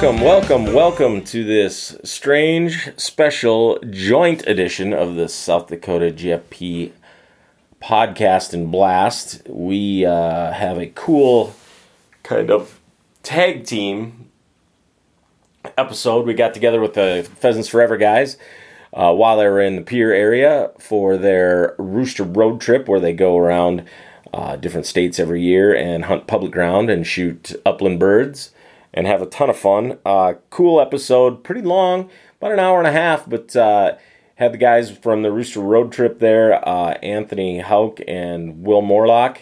Welcome, welcome, welcome to this strange special joint edition of the South Dakota GFP podcast and blast. We uh, have a cool kind of tag team episode. We got together with the Pheasants Forever guys uh, while they were in the Pierre area for their Rooster Road Trip, where they go around uh, different states every year and hunt public ground and shoot upland birds and have a ton of fun. Uh, cool episode, pretty long, about an hour and a half, but uh, had the guys from the Rooster Road Trip there, uh, Anthony Hauk and Will Morlock,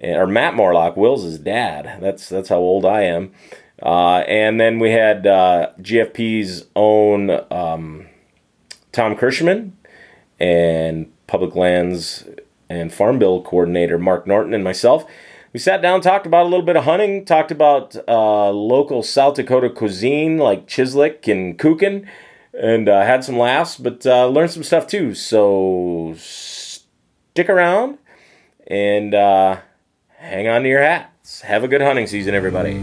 or Matt Morlock, Will's his dad. That's that's how old I am. Uh, and then we had uh, GFP's own um, Tom Kirschenmann and Public Lands and Farm Bill coordinator Mark Norton and myself we sat down, talked about a little bit of hunting, talked about uh, local South Dakota cuisine like chislic and kuchen, and uh, had some laughs, but uh, learned some stuff too. So stick around and uh, hang on to your hats. Have a good hunting season, everybody.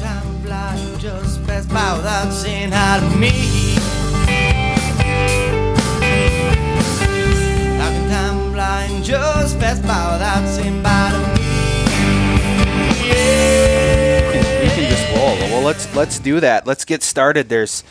Time fly just by without saying hi to me? Just pass by without saying bye to me? Yeah. You can just roll. Well, let's let's do that. Let's get started. There's,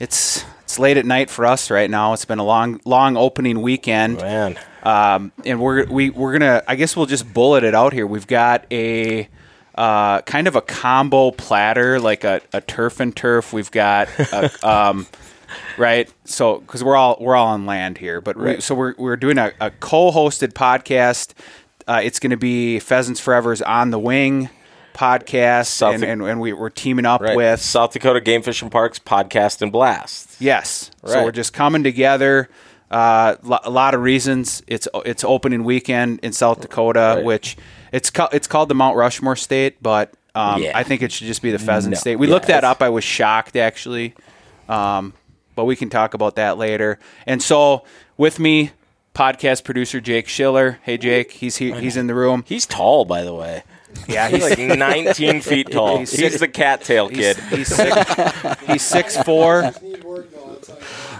it's it's late at night for us right now. It's been a long long opening weekend, Man, um, and we're we we're gonna. I guess we'll just bullet it out here. We've got a. Uh, kind of a combo platter, like a, a turf and turf. We've got, a, um, right? So because we're all we're all on land here, but we, so we're we're doing a, a co-hosted podcast. Uh, it's going to be Pheasants Forever's on the wing podcast, South- and, and, and we, we're teaming up right. with South Dakota Game Fish and Parks podcast and blast. Yes. So we're just coming together. Uh, lo- a lot of reasons. It's it's opening weekend in South Dakota, Right. which it's ca- it's called the Mount Rushmore State, but um, Yeah. I think it should just be the Pheasant No. State. We Yeah, looked that up. I was shocked actually, um, but we can talk about that later. And so with me, podcast producer Jake Schiller. Hey Jake, he's he, he's in the room. He's tall, by the way. Yeah, He's like 19 feet tall. He's He's, the cattail He's, kid. he's six, he's six four.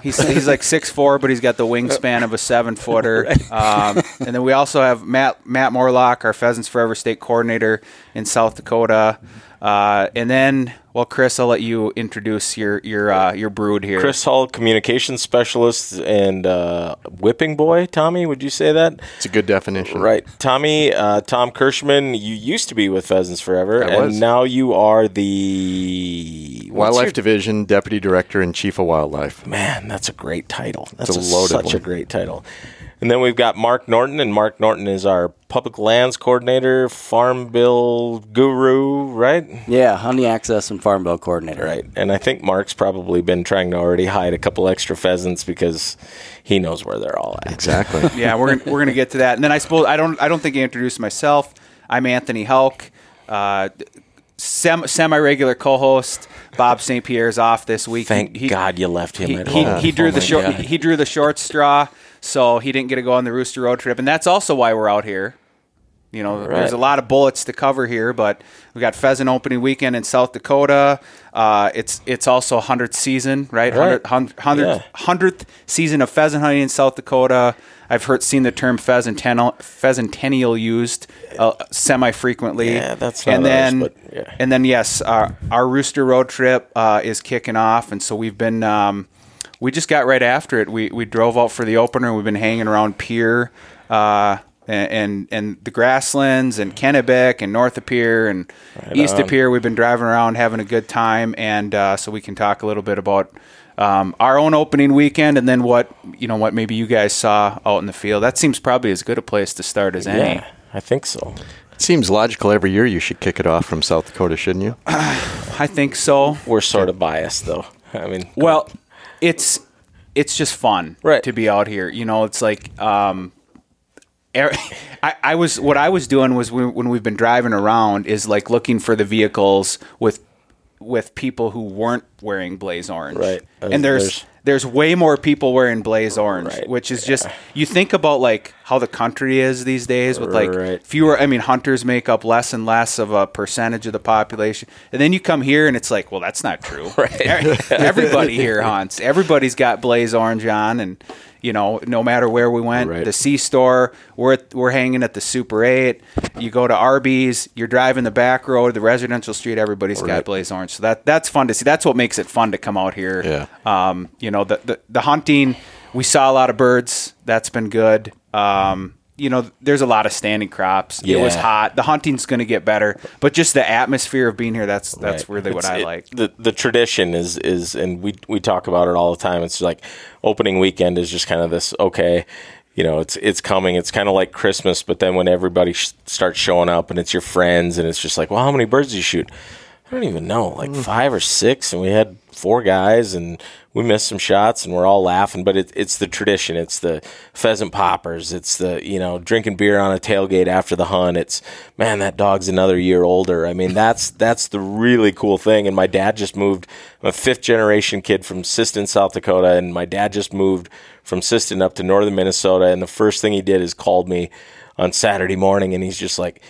He's, he's like six four, but he's got the wingspan of a seven footer. Um, and then we also have Matt Matt Morlock, our Pheasants Forever State coordinator in South Dakota. Uh, and then, well, Chris, I'll let you introduce your your uh, your brood here. Chris Hall, communications specialist and uh, whipping boy. Tommy, would you say that? It's a good definition. Right, Tommy, uh, Tom Kirschenmann. You used to be with Pheasants Forever, I and was. now you are the Wildlife your- Division Deputy Director and Chief of Wildlife. Man, that's a great title. That's a a loaded such a great title. And then we've got Mark Norton, and Mark Norton is our public lands coordinator, farm bill guru, right? Yeah, honey access and farm bill coordinator. Right. And I think Mark's probably been trying to already hide a couple extra pheasants because he knows where they're all at. Exactly. yeah, we're gonna, we're gonna get to that. And then I suppose I don't I don't think I introduced myself. I'm Anthony Hauk, uh, sem- semi regular co-host. Bob St. Pierre's off this week. Thank He- he- God you left him he, at he, home. he drew Oh the short God. he drew the short straw, so he didn't get to go on the Rooster Road trip, and that's also why we're out here. You know, Right. there's a lot of bullets to cover here, but we got pheasant opening weekend in South Dakota. Uh, it's it's also 100th season, right? Right. 100th, 100th, Yeah. 100th season of pheasant hunting in South Dakota. I've heard seen the term pheasantennial, pheasantennial used uh, semi frequently. Yeah, that's and then yeah. and then yes, our, our Rooster Road trip uh, is kicking off, and so we've been. Um, we just got right after it. We we drove out for the opener. We've been hanging around Pierre, uh, and, and and the Grasslands and Kennebec and North of Pierre and East on. of Pierre. We've been driving around having a good time, and uh, so we can talk a little bit about. Um, our own opening weekend, and then what you know, what maybe you guys saw out in the field. That seems probably as good a place to start as any. yeah, I think so. It seems logical every year you should kick it off from South Dakota, shouldn't you? I think so. We're sort of biased though. I mean, Well, it's it's just fun Right. to be out here. You know, it's like um, I, I was what I was doing was when, when we've been driving around is like looking for the vehicles with with people who weren't wearing blaze orange. Right. And there's There's- there's way more people wearing blaze orange, Right, which is just you think about like how the country is these days with like Right. fewer. I mean, hunters make up less and less of a percentage of the population, and then you come here and it's like, well, that's not true. Right. Everybody here hunts. Everybody's got blaze orange on, and you know, no matter where we went, Right. the C store, we're at, we're hanging at the Super Eight. You go to Arby's, you're driving the back road, the residential street. Everybody's got blaze orange, so that that's fun to see. That's what makes it fun to come out here. Yeah. Um, you know, the, the the hunting, we saw a lot of birds. That's been good. Um, you know, there's a lot of standing crops. It was hot. The hunting's going to get better, but just the atmosphere of being here, that's that's Right. really what It's- I it- like. The the tradition is is, and we we talk about it all the time. It's like opening weekend is just kind of this. Okay, you know, it's it's coming. It's kind of like Christmas, but then when everybody sh- starts showing up and it's your friends, and it's just like, well, how many birds do you shoot? I don't even know, like mm. five or six, and we had four guys, and we missed some shots, and we're all laughing. But it, it's the tradition. It's the pheasant poppers. It's the you know drinking beer on a tailgate after the hunt. It's man, that dog's another year older. I mean, that's that's the really cool thing. And my dad just moved. I'm a fifth generation kid from Sisseton, South Dakota, and my dad just moved from Sisseton up to northern Minnesota. And the first thing he did is called me on Saturday morning, and he's just like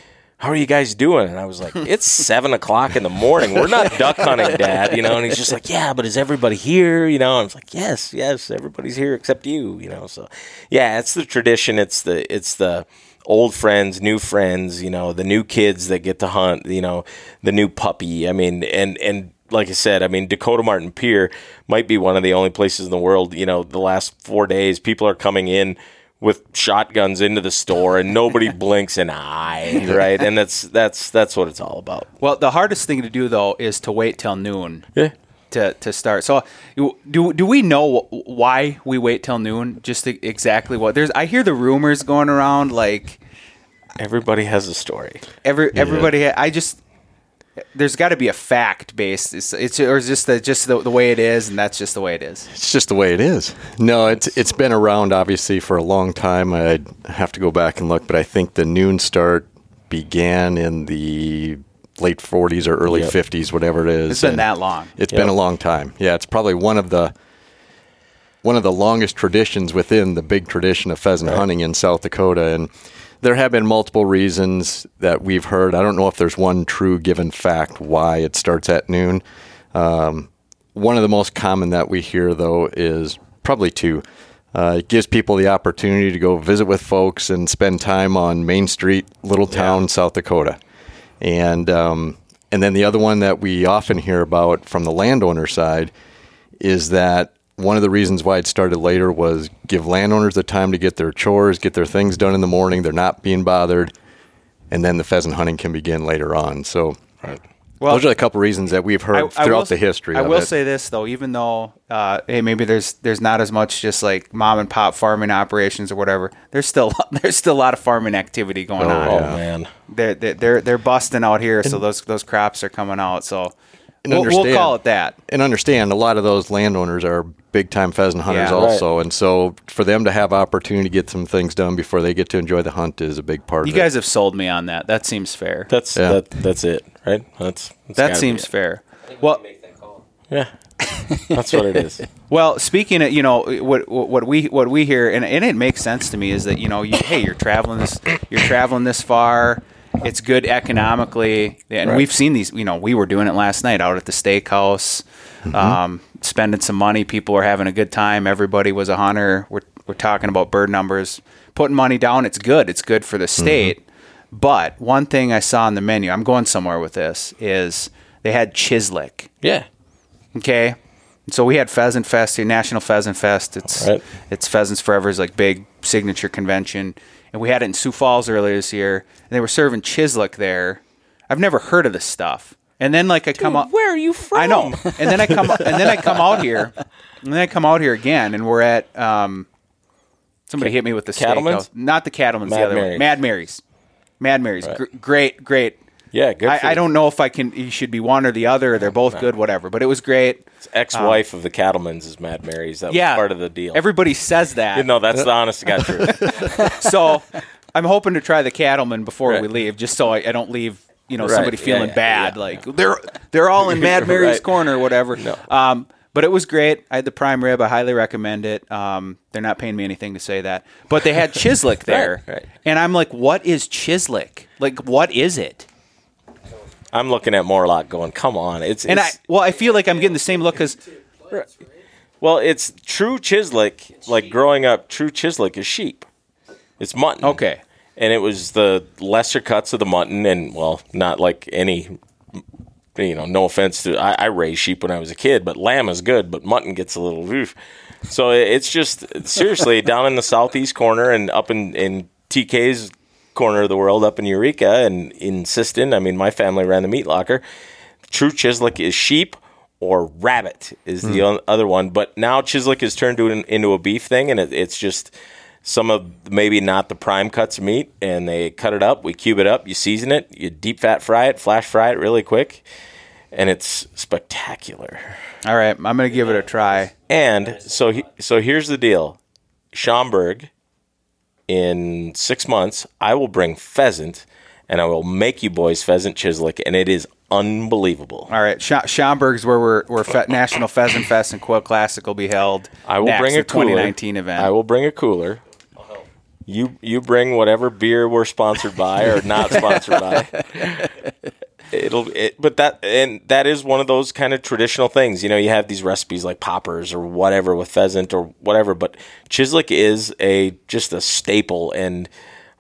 how are you guys doing? And I was like, it's seven o'clock in the morning. We're not duck hunting, Dad. You know, and he's just like, yeah, but is everybody here? You know, I was like, yes, yes, everybody's here except you. You know, so yeah, it's the tradition. It's the it's the old friends, new friends. You know, the new kids that get to hunt. You know, the new puppy. I mean, and and like I said, I mean, Dakota Mart in Pierre might be one of the only places in the world. You know, the last four days, people are coming in with shotguns into the store and nobody blinks an eye, right? And that's that's that's what it's all about. Well, the hardest thing to do though is to wait till noon. Yeah. To, to start. So, do do we know why we wait till noon? Just exactly what there's. I hear the rumors going around like Everybody has a story. every everybody. I just there's got to be a fact based. It's, it's or is just the just the, the way it is, and that's just the way it is. It's just the way it is. No, it's it's been around obviously for a long time. I'd have to go back and look, but I think the noon start began in the late 40s or early Yep. 50s, whatever it is. It's been And that long. It's Yep. been a long time. Yeah, it's probably one of the one of the longest traditions within the big tradition of pheasant hunting in South Dakota and there have been multiple reasons that we've heard. I don't know if there's one true given fact why it starts at noon. Um, one of the most common that we hear, though, is probably two. Uh, it gives people the opportunity to go visit with folks and spend time on Main Street, little town, South Dakota. And um, and then the other one that we often hear about from the landowner side is that one of the reasons why it started later was give landowners the time to get their chores, get their things done in the morning. They're not being bothered, and then the pheasant hunting can begin later on. So, Well- those are a couple reasons that we've heard I- I throughout will- the history. I of will it. say this though, even though uh, hey, maybe there's there's not as much just like mom and pop farming operations or whatever. There's still there's still a lot of farming activity going on. Oh Yeah. man. They're, they're they're they're busting out here, so those those crops are coming out. So And we'll, we'll understand- call it that. and understand a lot of those landowners are big time pheasant hunters Yeah. also and so for them to have opportunity to get some things done before they get to enjoy the hunt is a big part You of it You guys have sold me on that. That seems fair. That's Yeah. that that's it, right? That's, that's That gotta seems be it. fair. Well, Yeah. That's what it is. Well, speaking of, you know, what what we what we hear, and, and it makes sense to me, is that you know, you, hey, you're traveling this, you're traveling this far. It's good economically, and Right. we've seen these. You know, we were doing it last night out at the steakhouse, um, spending some money. People were having a good time. Everybody was a hunter. We're we're talking about bird numbers, putting money down. It's good. It's good for the state. But one thing I saw on the menu, I'm going somewhere with this, is they had chislic. Yeah. Okay. So we had Pheasant Fest here, National Pheasant Fest. It's Right. it's Pheasants Forever's like big signature convention, and we had it in Sioux Falls earlier this year. And they were serving chislic there. I've never heard of this stuff. And then like I come out, Where are you from? I know. And then I come and then I come out here, and then I come out here again, and we're at um, somebody hit me with the Cattleman's? steakhouse. Not the Cattleman's, Mad the other Mary's. one. Mad Mary's. Mad Mary's. Right. Gr- great, great. Yeah, good. I, I don't know if I can. You should be one or the other. They're both good, whatever. But it was great. Ex-wife of the cattleman's is Mad Mary's. That Yeah, was part of the deal. Everybody says that. You know, that's the honest to God truth. so I'm hoping to try the cattleman before we leave, just so I, I don't leave. You know, Right, somebody yeah, feeling yeah, bad, yeah, like they're they're all in Mad Mary's Right. corner or whatever. No. Um, but it was great. I had the prime rib. I highly recommend it. Um, they're not paying me anything to say that, but they had chislic there, Right, right. and I'm like, what is chislic? Like, what is it? I'm looking at Morlock going, come on. It's, And I well, I feel like I'm getting the same look because well, it's true Chislic. Like growing up, true Chislic is sheep. It's mutton. okay, and it was the lesser cuts of the mutton, and well, not like any, you know, no offense to I, I raised sheep when I was a kid, but lamb is good, but mutton gets a little oof. So it- it's just seriously down in the southeast corner and up in in TK's corner of the world, up in Eureka and in Sisseton. I mean, my family ran the meat locker. True Chislic is sheep or rabbit is the hmm. o- other one, but now Chislic has turned to an, into a beef thing, and it, it's just some of maybe not the prime cuts of meat, and they cut it up. We cube it up, you season it, you deep fat fry it, flash fry it really quick, and it's spectacular. all right, I'm gonna give it a try. And so, he, so here's the deal, Schaumburg. In six months, I will bring pheasant, and I will make you boys pheasant chislic, and it is unbelievable. All right, Scha- Schaumburg's where we're, where Fe- National Pheasant Fest and Quail Classic will be held. I will next, bring a cooler. 2019 event. I will bring a cooler. You you bring whatever beer we're sponsored by or not sponsored by. It'll it, but that and that is one of those kind of traditional things. You know, you have these recipes like poppers or whatever with pheasant or whatever, but chislic is a just a staple and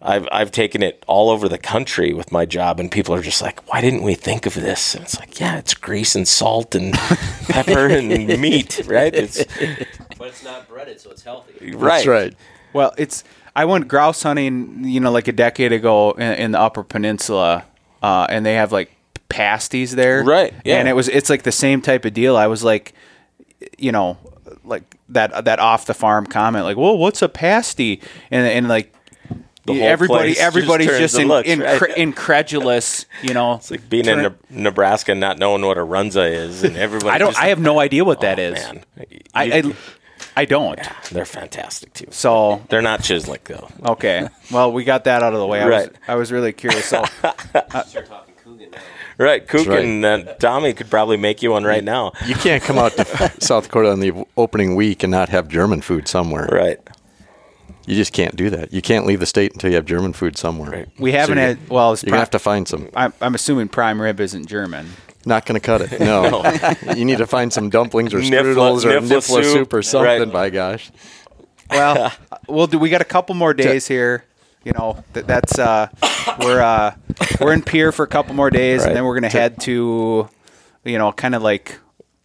I've I've taken it all over the country with my job, and people are just like, "Why didn't we think of this?" And it's like, "Yeah, it's grease and salt and pepper and meat, right? It's But it's not breaded, so it's healthy. right, That's right. Well, it's I went grouse hunting, you know, like a decade ago in, in the Upper Peninsula, uh, and they have like pasties there, Right, yeah. And it was it's like the same type of deal. I was like, you know, like that that off the farm comment, like, well, what's a pasty? And and like. everybody, just everybody's turns just, in, looks, incre- right? incredulous, you know. It's like being in Ne- Nebraska and not knowing what a runza is, and everybody. I don't. just- I have no idea what that Oh, is. Man. I, I, I don't. they're fantastic too. So They're not Chislic though. okay. Well, we got that out of the way. I Right. was, I was really curious. So Start talking Kuchen now. Right, Kook right. and uh, Tommy could probably make you one right now. You can't come out to South Dakota on the opening week and not have German food somewhere. Right, You just can't do that. You can't leave the state until you have German food somewhere. Right. we haven't you're- had. Well, it's You're gonna have to find some. I'm, I'm assuming prime rib isn't German. Not gonna cut it. No. you need to find some dumplings or Knoephla- strudels or knoephla knoephla soup. soup or something. Right. By gosh. Well, we'll do. We got a couple more days here. You know, that, that's uh, we're uh, we're in Pierre for a couple more days, Right. and then we're gonna head to, you know, kind of like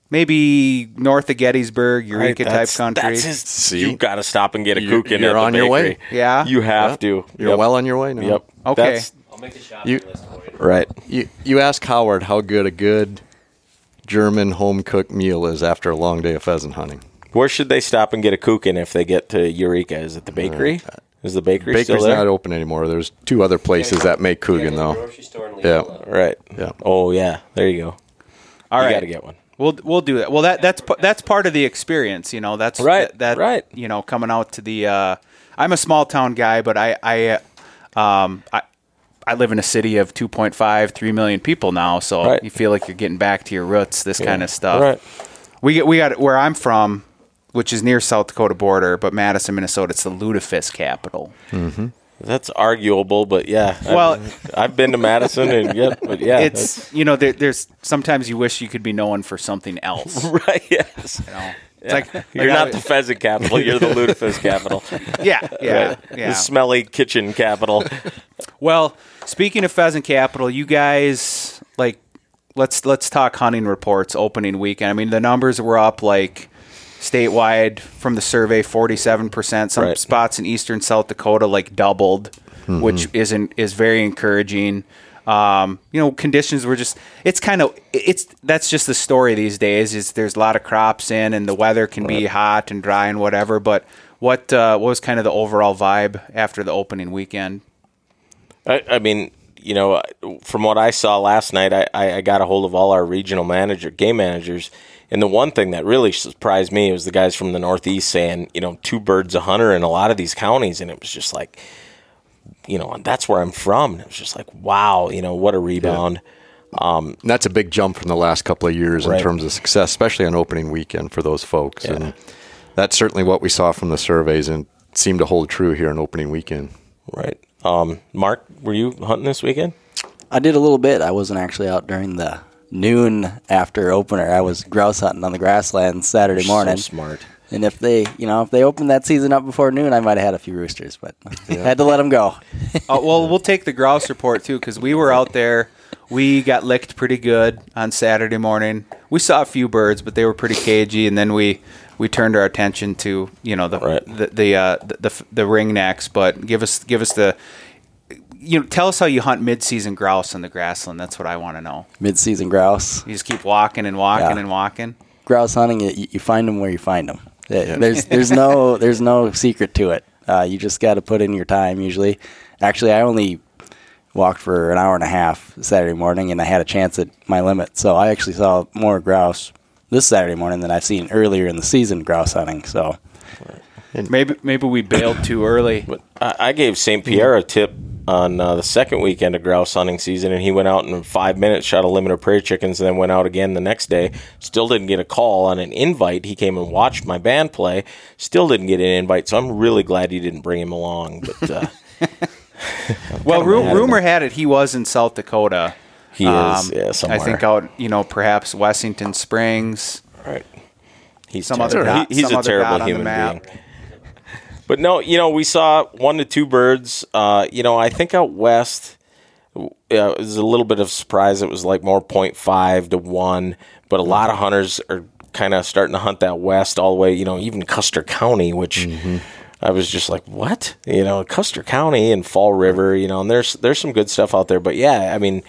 maybe north of Gettysburg, Eureka type country. That's his, See? you got to stop and get a Kuchen you're at the on your way. Yeah? you have to. You're Yep. well on your way now. Yep. Okay. That's- I'll make a shopping You- list for you. Right. You you ask Howard how good a good German home cooked meal is after a long day of pheasant hunting. Where should they stop and get a Kuchen if they get to Eureka? Is it the bakery? Is the bakery Baker's still there? not open anymore. There's two other places that make Kuchen though. Grocery store Yeah. Right. Yeah. Oh yeah. There you go. All you right. got to get one. We'll we'll do that. Well, that that's that's part of the experience. You know, that's Right, That, that right. You know, coming out to the. Uh, I'm a small town guy, but I I uh, um I. I live in a city of 2.5, 3 million people now, so Right. you feel like you're getting back to your roots, this kind of stuff. Right. We get we got where I'm from, which is near South Dakota border, but Madison, Minnesota, it's the lutefisk capital. Mm-hmm. That's arguable, but yeah. Well- I've, I've been to Madison and yeah, but yeah, It's you know there, there's sometimes you wish you could be known for something else. right. Yes. You know, it's like You're like I- not the pheasant capital. You're the lutefisk capital. yeah yeah Right. yeah. The smelly kitchen capital. Well, speaking of pheasant capital, you guys like let's let's talk hunting reports opening weekend. I mean, the numbers were up like statewide from the survey 47%. Some Right. spots in eastern South Dakota like doubled, mm-hmm. which isn't is very encouraging. Um, you know, conditions were just it's kind of it's that's just the story these days is there's a lot of crops in and the weather can be hot and dry and whatever, but what uh, what was kind of the overall vibe after the opening weekend? I, I mean, you know, from what I saw last night, I, I I got a hold of all our regional manager, game managers, and the one thing that really surprised me was the guys from the Northeast saying, you know, two birds a hunter in a lot of these counties, and it was just like, you know, and that's where I'm from. And it was just like, wow, you know, what a rebound. Um, and that's a big jump from the last couple of years Right. in terms of success, especially on opening weekend for those folks. And that's certainly what we saw from the surveys and seemed to hold true here on opening weekend. Right. Um, Mark, were you hunting this weekend? I did a little bit. I wasn't actually out during the noon after opener. I was grouse hunting on the grasslands Saturday morning. So smart. And if they, you know, if they opened that season up before noon, I might have had a few roosters, but had to let them go. Uh, well, we'll take the grouse report too because we were out there. We got licked pretty good on Saturday morning. We saw a few birds, but they were pretty cagey. And then we we turned our attention to you know the Right. the the, uh, the the the ringnecks. But give us give us the you know tell us how you hunt mid-season grouse on the grassland. That's what I want to know. Mid-season grouse, You just keep walking and walking Yeah. and walking. grouse hunting, you, you find them where you find them. There's there's no there's no secret to it. Uh, you just got to put in your time. Usually, actually, I only walked for an hour and a half Saturday morning, and I had a chance at my limit. So I actually saw more grouse this Saturday morning than I've seen earlier in the season grouse hunting. So Maybe maybe we bailed too early. I, I gave St. Pierre a tip on uh, the second weekend of grouse hunting season, and he went out in five minutes, shot a limit of prairie chickens, and then went out again the next day. Still didn't get a call on an invite. He came and watched my band play. Still didn't get an invite. So I'm really glad you didn't bring him along. But uh, Well, ru- rumor had it he was in South Dakota. he is, yeah, somewhere. Um, I think out, you know, perhaps Wessington Springs. Right. He's Some terrible. other dot- He- he's a terrible dot on the human being. But no, you know, we saw one to two birds. Uh, you know, I think out west, uh, it was a little bit of surprise. It was like more 0.5 to one, but a lot of hunters are kind of starting to hunt that west all the way. You know, even Custer County, which. I was just like, "What?" You know, Custer County and Fall River. You know, and there's there's some good stuff out there. But yeah, I mean,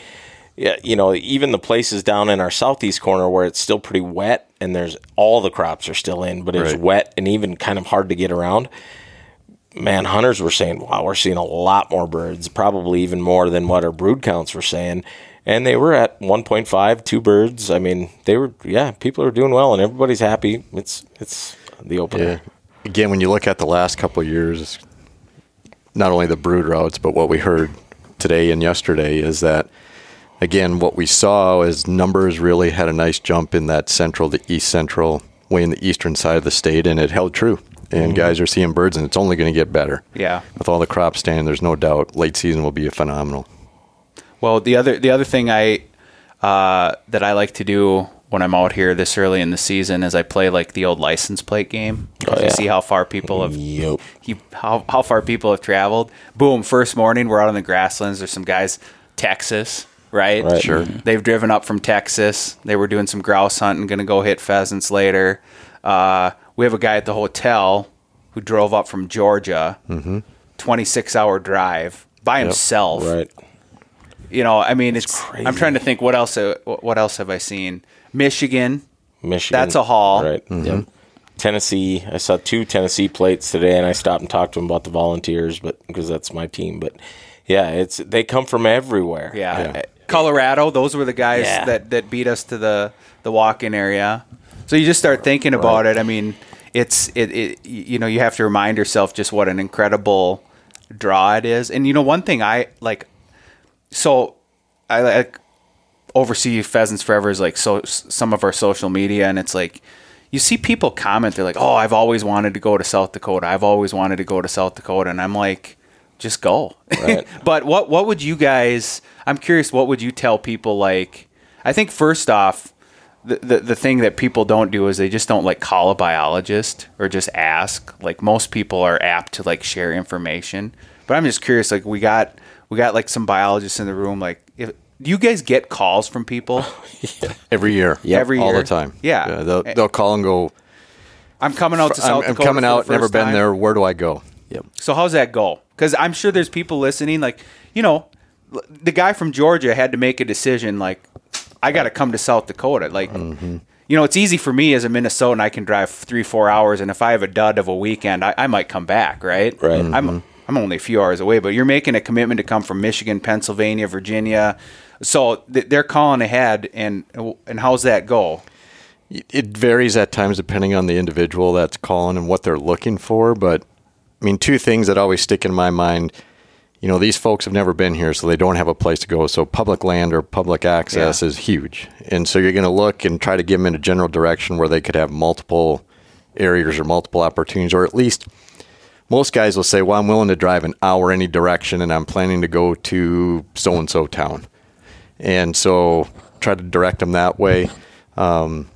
yeah, you know, even the places down in our southeast corner where it's still pretty wet and there's all the crops are still in, but it's Right. wet and even kind of hard to get around. Man, hunters were saying, wow, we're seeing a lot more birds, probably even more than what our brood counts were saying. And they were at 1.5, two birds. I mean, they were, yeah, people are doing well and everybody's happy. It's, it's the opener. Yeah. Again, when you look at the last couple of years, not only the brood routes, but what we heard today and yesterday is that, again, what we saw is numbers really had a nice jump in that central to east central, way in the eastern side of the state, and it held true. And guys are seeing birds, and it's only going to get better. Yeah. With all the crops standing, there's no doubt late season will be phenomenal. Well, the other the other thing I uh, that I like to do when I'm out here this early in the season is I play like the old license plate game. Oh, You yeah. see how far people have Yep. he, how how far people have traveled. Boom! First morning, we're out on the grasslands. There's some guys, Texas, right? Right. Sure. They've driven up from Texas. They were doing some grouse hunting. Going to go hit pheasants later. Uh, we have a guy at the hotel who drove up from Georgia, 26 hour drive by himself. Right. You know, I mean, it's. crazy. I'm trying to think what else. Uh, what else have I seen? Michigan. Michigan. That's a haul. Right. Yep. Tennessee. I saw two Tennessee plates today, and I stopped and talked to them about the Volunteers, but because that's my team. But yeah, it's they come from everywhere. Yeah. Uh, Colorado, those were the guys Yeah. that, that beat us to the, the walk in area. So you just start thinking about it. I mean, it's it, it you know, you have to remind yourself just what an incredible draw it is. And you know, one thing I like so I like oversee pheasants forever is like so some of our social media and it's like you see people comment they're like oh i've always wanted to go to south dakota i've always wanted to go to south dakota and i'm like just go Right. but what what would you guys i'm curious what would you tell people like i think first off the, the, the thing that people don't do is they just don't like call a biologist or just ask like most people are apt to like share information but i'm just curious like we got we got like some biologists in the room like if do you guys get calls from people Every year. Yeah, Every All the time. Yeah. they'll, they'll call and go, i'm coming out to south I'm, I'm coming for out, the never been time. there. Where do I go? Yep. So how's that go? Because I'm sure there's people listening. Like, you know, the guy from Georgia had to make a decision. Like, I got to come to South Dakota. Like, mm-hmm. you know, it's easy for me as a Minnesotan. I can drive three, four hours, and if I have a dud of a weekend, I, I might come back. Right. Right. I'm mm-hmm. I'm only a few hours away, but you're making a commitment to come from Michigan, Pennsylvania, Virginia. So th- they're calling ahead, and and how's that go? it varies at times depending on the individual that's calling and what they're looking for. But I mean, two things that always stick in my mind. You know, these folks have never been here, so they don't have a place to go. So public land or public access Yeah. is huge. And so you're going to look and try to give them in a general direction where they could have multiple areas or multiple opportunities, or at least most guys will say, well, I'm willing to drive an hour any direction and I'm planning to go to so and so town. And so try to direct them that way. Um,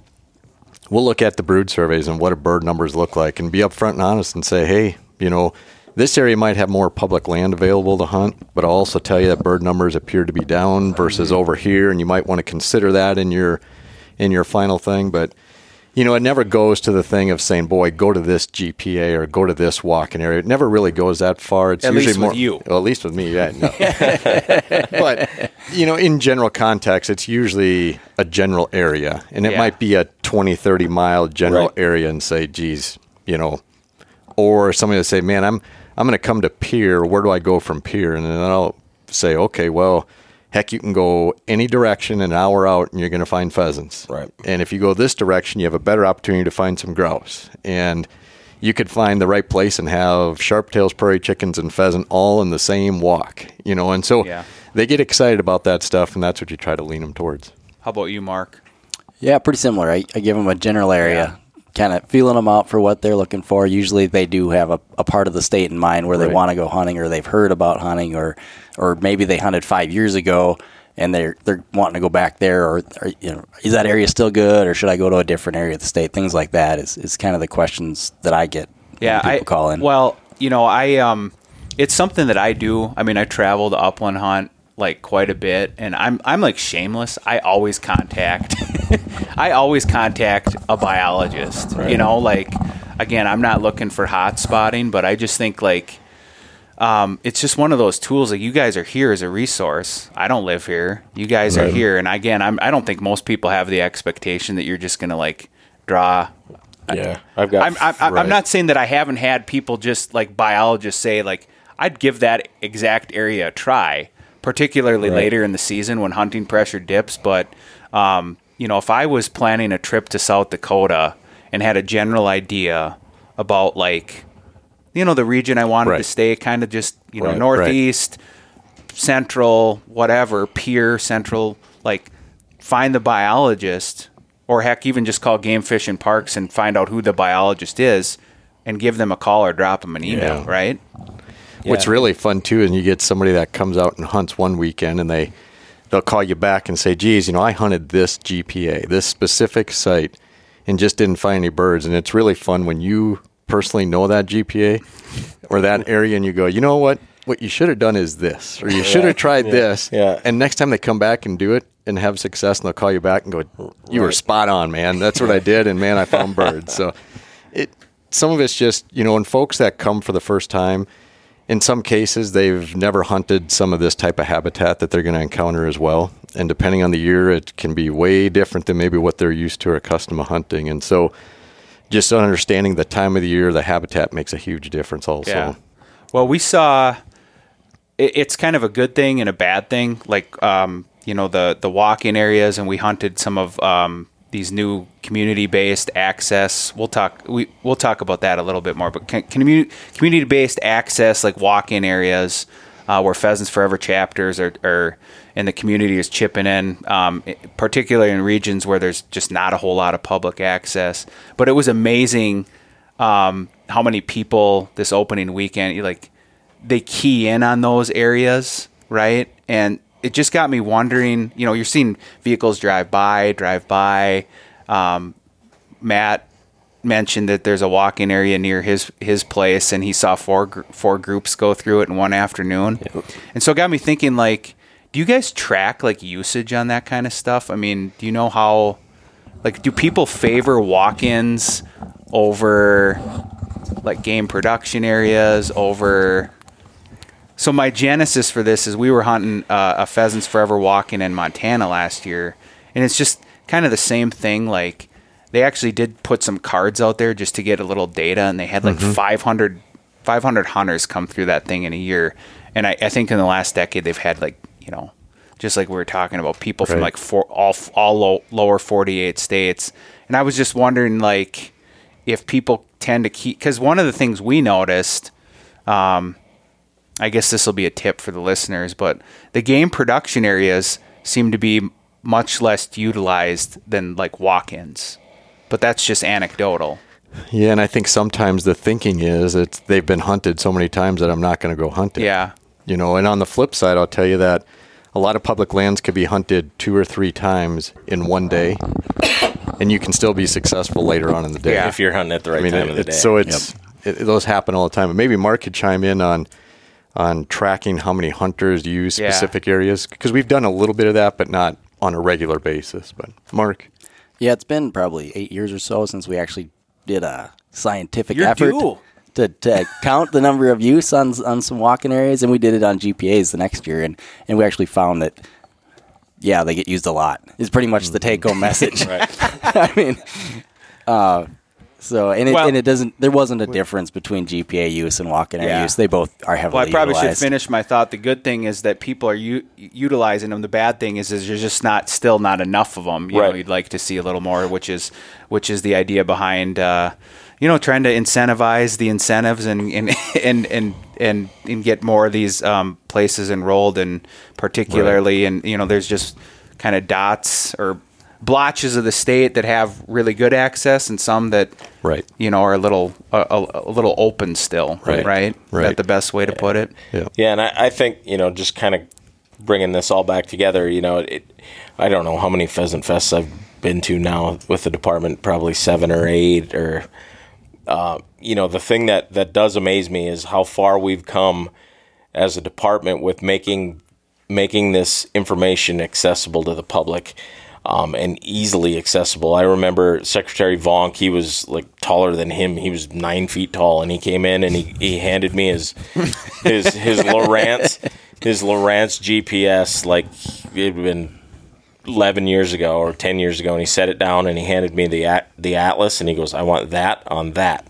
we'll look at the brood surveys and what do bird numbers look like and be upfront and honest and say, hey, you know, this area might have more public land available to hunt, but I'll also tell you that bird numbers appear to be down versus over here, and you might want to consider that in your in your final thing. But you know, it never goes to the thing of saying, "Boy, go to this GPA or go to this walking area." It never really goes that far. It's At usually least with more you. Well, at least with me, yeah. No. but you know, in general context, it's usually a general area, and it Yeah. might be a 20, 30 mile general Right. area, and say, "Geez, you know," or somebody will say, "Man, I'm I'm going to come to Pierre. Where do I go from Pierre?" And then I'll say, "Okay, well." Heck, you can go any direction an hour out, and you're going to find pheasants. Right. And if you go this direction, you have a better opportunity to find some grouse. And you could find the right place and have sharp-tails, prairie chickens, and pheasant all in the same walk. You know, and so Yeah. they get excited about that stuff, and that's what you try to lean them towards. How about you, Mark? Yeah, pretty similar. I, I give them a general area, kind of feeling them out for what they're looking for. Usually, they do have a, a part of the state in mind where they Right. want to go hunting, or they've heard about hunting, or or maybe they hunted five years ago and they're they're wanting to go back there, or, or you know, is that area still good, or should I go to a different area of the state? Things like that is is kind of the questions that I get. Yeah, people I call in. Well, you know, I um, it's something that I do. I mean, I travel to upland hunt like quite a bit, and I'm I'm like shameless. I always contact, I always contact a biologist. You know, like again, I'm not looking for hot spotting, but I just think like. Um, it's just one of those tools. Like you guys are here as a resource. I don't live here. You guys are here, and again, I'm. I don't think most people have the expectation that you're just gonna like draw Yeah, I've got. I'm, I'm, I'm not saying that I haven't had people just like biologists say like I'd give that exact area a try, particularly Right. later in the season when hunting pressure dips. But um, you know, if I was planning a trip to South Dakota and had a general idea about like you know the region I wanted to stay, kind of just you know Right, right. northeast, central, whatever, Pierre central, like find the biologist, or heck, even just call Game Fish and Parks and find out who the biologist is, and give them a call or drop them an email, Yeah. right? What's really fun too is you get somebody that comes out and hunts one weekend and they they'll call you back and say, "Geez, you know, I hunted this GPA, this specific site, and just didn't find any birds." And it's really fun when you personally know that GPA or that area, and you go, "You know what? What you should have done is this, or you should have tried Yeah. this." Yeah. And next time they come back and do it and have success, and they'll call you back and go, "You were spot on, man. That's what I did, and man, I found birds." So it some of it's just you know, when folks that come for the first time, in some cases they've never hunted some of this type of habitat that they're going to encounter as well. And depending on the year, it can be way different than maybe what they're used to or accustomed to hunting. And so, just understanding the time of the year, the habitat makes a huge difference. Also, Yeah. Well, we saw it, it's kind of a good thing and a bad thing. Like, um, you know, the the walk-in areas, and we hunted some of um, these new community-based access. We'll talk we we'll talk about that a little bit more. But community community-based access, like walk-in areas, uh, where Pheasants Forever chapters are, are and the community is chipping in, um, particularly in regions where there's just not a whole lot of public access. But it was amazing um, how many people this opening weekend like they key in on those areas, right? And it just got me wondering. You know, you're seeing vehicles drive by, drive by. Um, Matt mentioned that there's a walk-in area near his his place, and he saw four gr- four groups go through it in one afternoon. And so it got me thinking, like, do you guys track like usage on that kind of stuff? I mean, do you know how? Like, do people favor walk-ins over like game production areas over so my genesis for this is we were hunting uh, a pheasants forever walking in montana last year and it's just kind of the same thing like they actually did put some cards out there just to get a little data and they had like 500 500 hunters come through that thing in a year. And I, I think in the last decade they've had like you know just like we were talking about people from like four, all all low, lower 48 states. And i was just wondering like if people tend to keep because one of the things we noticed um, I guess this will be a tip for the listeners, but the game production areas seem to be much less utilized than like walk-ins. But that's just anecdotal. Yeah, and I think sometimes the thinking is it's they've been hunted so many times that I'm not going to go hunting. Yeah. You know, and on the flip side, I'll tell you that a lot of public lands could be hunted two or three times in one day, and you can still be successful later on in the day. Yeah. If you're hunting at the right I mean, time it- of the day. so it's it, those happen all the time. And maybe Mark could chime in on on tracking how many hunters use Yeah. specific areas because we've done a little bit of that, but not on a regular basis. But Mark, Yeah, it's been probably eight years or so since we actually did a scientific You're effort due. to, to count the number of use on on some walking areas, and we did it on GPAs the next year, and and we actually found that. Yeah, they get used a lot. Is pretty much the take-home message. I mean, uh, so and it, Well- and it doesn't. There wasn't a difference between GPA use and walking area Yeah. use. They both are heavily Well, I probably utilized. should finish my thought. The good thing is that people are u- utilizing them. The bad thing is, is there's just not still not enough of them. You know, you'd like to see a little more, which is which is the idea behind, uh, you know, trying to incentivize the incentives and and and and and, and get more of these um, places enrolled, and particularly, and you know, there's just kind of dots or blotches of the state that have really good access, and some that Right. you know, are a little a, a, a little open still, Right. right? Is Right. that the best way to put it? yeah, Yeah, and I, I think you know, just kind of bringing this all back together. You know, it. I don't know how many pheasant fests I've been to now with the department, probably seven or eight. Or, uh, you know, the thing that that does amaze me is how far we've come as a department with making making this information accessible to the public. Um, and easily accessible. I remember Secretary Vonk. He was like taller than him. He was nine feet tall, and he came in and he, he handed me his his his Lowrance his Lowrance GPS like it had been eleven years ago or ten years ago, and he set it down and he handed me the at, the atlas, and he goes, "I want that on that."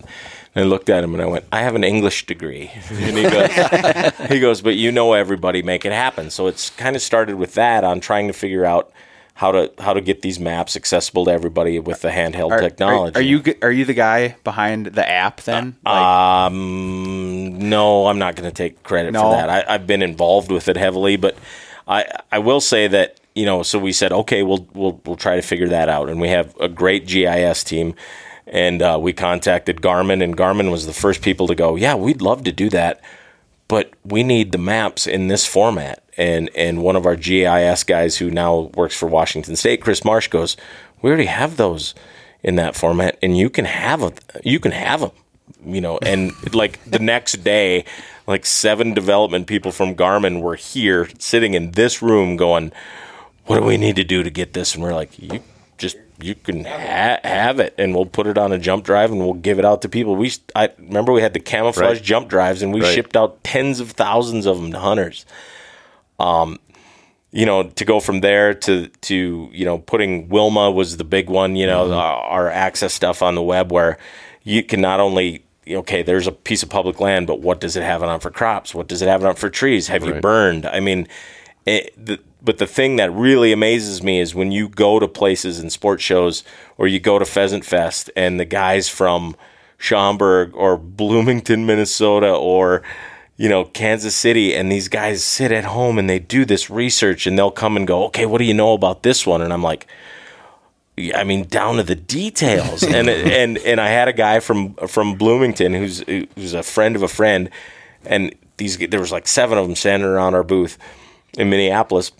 And I looked at him and I went, "I have an English degree," and he goes, "He goes, but you know everybody, make it happen." So it's kind of started with that on trying to figure out how to how to get these maps accessible to everybody with the handheld Are, technology. Are, are you are you the guy behind the app then? Like, Um, no, I'm not going to take credit No? for that. I, I've been involved with it heavily, but I I will say that you know. So we said, okay, we'll we'll we'll try to figure that out, and we have a great GIS team, and uh, we contacted Garmin, and Garmin was the first people to go, yeah, we'd love to do that, but we need the maps in this format. And and one of our GIS guys who now works for Washington State, Chris Marsh, goes, we already have those in that format, and you can have a, you can have them, you know. And like the next day, like seven development people from Garmin were here, sitting in this room, going, "What do we need to do to get this?" And we're like, "You just you can ha- have it, and we'll put it on a jump drive, and we'll give it out to people." We I remember we had the camouflage Right. jump drives, and we Right. shipped out tens of thousands of them to hunters Um you know, to go from there to to you know, putting Wilma was the big one. You know, our, our access stuff on the web where you can not only okay, there's a piece of public land, but what does it have it on for crops? What does it have it on for trees? Have you burned? I mean, it, the, but the thing that really amazes me is when you go to places and sports shows or you go to Pheasant Fest and the guys from Schaumburg or Bloomington, Minnesota or you know, Kansas City, and these guys sit at home and they do this research and they'll come and go, okay, what do you know about this one? And I'm like, I mean, down to the details. and and and I had a guy from from Bloomington who's who's a friend of a friend, and these there was like seven of them standing around our booth in Minneapolis.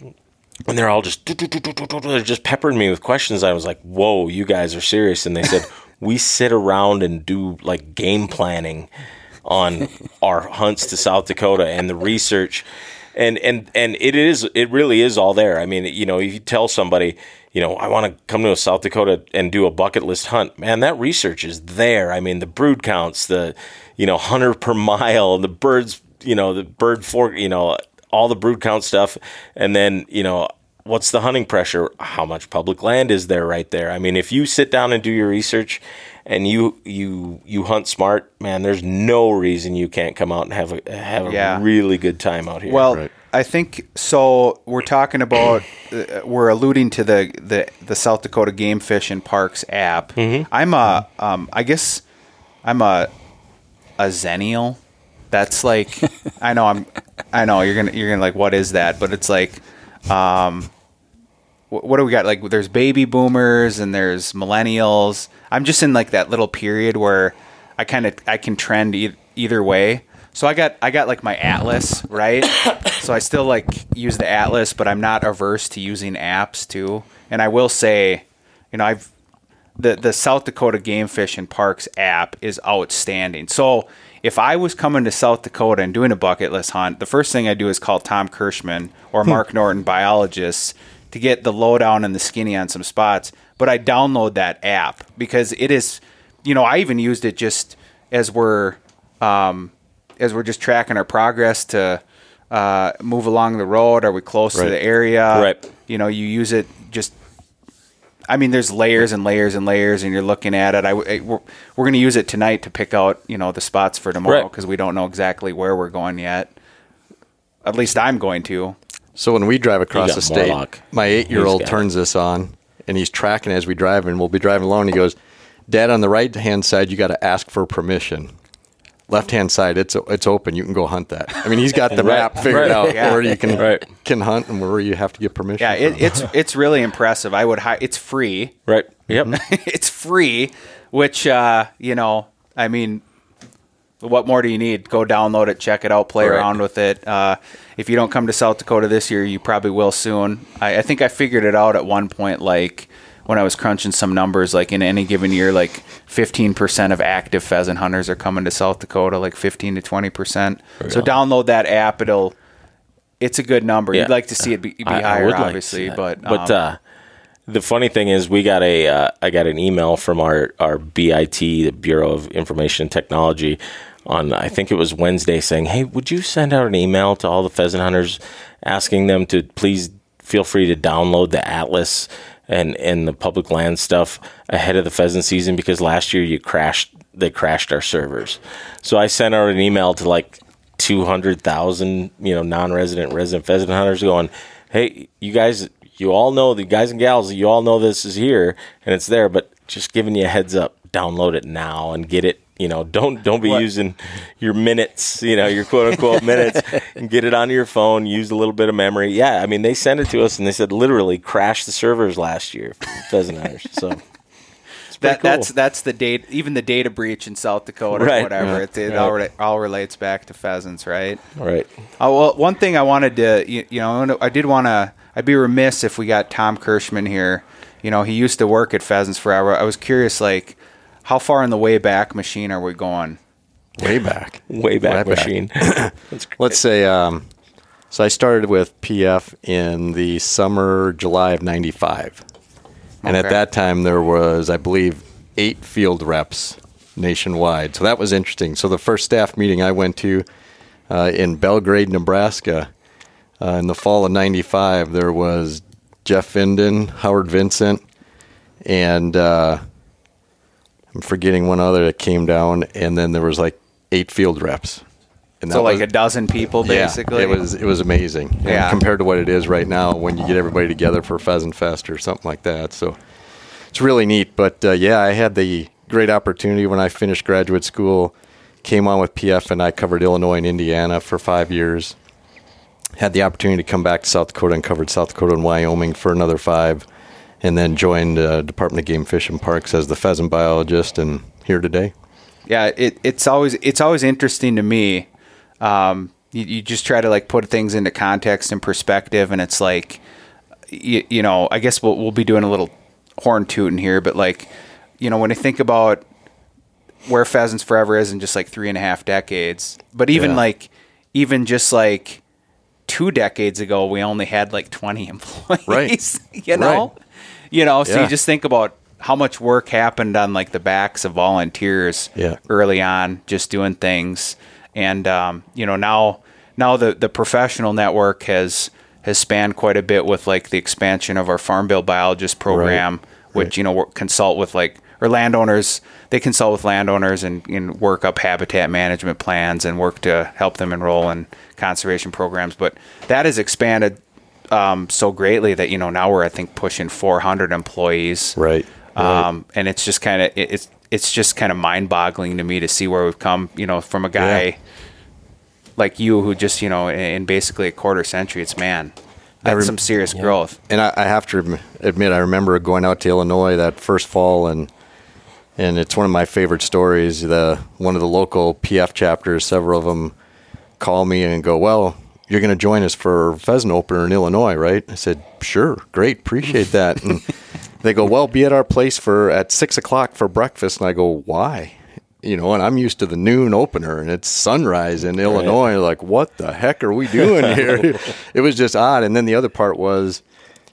And they're all just they're just peppering me with questions. I was like, "Whoa, you guys are serious!" And they said, "We sit around and do like game planning on our hunts to South Dakota and the research, and and and it is it really is all there. I mean, you know, if you tell somebody, you know, I want to come to South Dakota and do a bucket list hunt, man, that research is there. I mean, the brood counts, the you know hunter per mile, the birds, you know, the bird fork, you know, all the brood count stuff, and then you know. What's the hunting pressure? How much public land is there right there? I mean, if you sit down and do your research and you you you hunt smart, man, there's no reason you can't come out and have a have a Yeah. really good time out here. Well, Right. I think so. We're talking about uh, we're alluding to the, the the South Dakota Game Fish and Parks app. I'm a um, I guess I'm a a xennial. That's like I know I'm I know you're gonna you're gonna like what is that? But it's like um wh- what do we got? Like there's baby boomers and there's millennials. I'm just in like that little period where I kind of I can trend e- either way. So I got I got like my Atlas, right? so I still like use the Atlas, but I'm not averse to using apps too. And I will say, you know, I've the the South Dakota Game Fish and Parks app is outstanding. So if I was coming to South Dakota and doing a bucket list hunt, the first thing I do is call Tom Kirschenmann or Mark Norton, biologists, to get the lowdown and the skinny on some spots. But I download that app because it is, you know, I even used it just as we're um, as we're just tracking our progress to uh, move along the road. Are we close to the area? Right. You know, you use it just I mean, there's layers and layers and layers, and you're looking at it. I, I- we're, we're going to use it tonight to pick out, you know, the spots for tomorrow Right. because we don't know exactly where we're going yet. At least I'm going to. So when we drive across the state, Morlock. my eight-year-old He's turns this on, and he's tracking as we drive, and we'll be driving along. And he goes, "Dad, on the right-hand side, you got to ask for permission. Left-hand side, it's it's open. You can go hunt that. I mean, he's got the Right, map figured right. out Yeah. where you can Right. can hunt and where you have to get permission. Yeah, it, it's it's really impressive. I would. Hi- it's free. Right. Yep. it's free, which uh, you know, I mean, what more do you need? Go download it, check it out, play Right. around with it. Uh, if you don't come to South Dakota this year, you probably will soon. I, I think I figured it out at one point, like when I was crunching some numbers, like in any given year, like 15% of active pheasant hunters are coming to South Dakota, like 15 to 20%. So download that app. It'll, it's a good number. Yeah. You'd like to see it be, be I- I higher, like to obviously, that. but but um, uh, the funny thing is, we got a uh, I got an email from our our BIT, the Bureau of Information and Technology, on I think it was Wednesday, saying, "Hey, would you send out an email to all the pheasant hunters, asking them to please feel free to download the Atlas." And, and the public land stuff ahead of the pheasant season because last year you crashed they crashed our servers. So I sent out an email to like two hundred thousand, you know, non-resident resident pheasant hunters going, "Hey, you guys, you all know the guys and gals, you all know this is here and it's there, but just giving you a heads up, download it now and get it. You know, don't don't be using your minutes, you know, your quote unquote minutes, and get it onto your phone. Use a little bit of memory. Yeah, I mean, they sent it to us and they said literally crashed the servers last year, pheasant hunters. So that, cool. that's that's the date even the data breach in South Dakota Right. or whatever Yeah. it, it Right. all, re- all relates back to pheasants right right. oh well one thing I wanted to you, you know I did want to I'd be remiss if we got Tom Kirschenmann here you know he used to work at Pheasants Forever I was curious like how far in the way back machine are we going way back. Way back Way machine. That's great. Let's say, um, so I started with PF in the summer, July of 95. And at that time, there was, I believe, eight field reps nationwide. So that was interesting. So the first staff meeting I went to uh, in Belgrade, Nebraska, uh, in the fall of 95, there was Jeff Vinden, Howard Vincent, and uh, I'm forgetting one other that came down. And then there was like eight field reps. And so like was- a dozen people basically yeah, it was it was amazing. And Yeah. compared to what it is right now when you get everybody together for Pheasant Fest or something like that. So it's really neat. But uh, yeah, I had the great opportunity when I finished graduate school, came on with PF, and I covered Illinois and Indiana for five years. Had the opportunity to come back to South Dakota and covered South Dakota and Wyoming for another five, and then joined uh, Department of Game Fish and Parks as the pheasant biologist, and here today. yeah it, it's always it's always interesting to me um, you, you just try to like put things into context and perspective and it's like you, you know i guess we'll, we'll be doing a little horn tooting here but like you know when i think about where pheasants forever is in just like three and a half decades but even Yeah. like even just like two decades ago we only had like 20 employees Right. you know Right. You know so Yeah. you just think about how much work happened on like the backs of volunteers Yeah. early on just doing things and um, you know now now the the professional network has has spanned quite a bit with like the expansion of our farm bill biologist program which Right. you know consult with like or landowners they consult with landowners and, and work up habitat management plans and work to help them enroll in conservation programs but that has expanded um, so greatly that you know now we're I think pushing 400 employees Right. right. um, and it's just kind of it, it's it's just kind of mind boggling to me to see where we've come. You know, from a guy, Yeah. like you who just you know in, in basically a quarter century, it's man, that's rem- some serious growth. and I, I have to admit, I remember going out to Illinois that first fall, and and it's one of my favorite stories. The one of the local PF chapters, several of them, call me and go, "Well, you're going to join us for pheasant opener in Illinois, right?" I said, "Sure, great, appreciate that." And they go, "Well, be at our place for at six o'clock for breakfast," and I go, "Why?" You know, and I'm used to the noon opener, and it's sunrise in Illinois. Like, what the heck are we doing here? it was just odd. And then the other part was,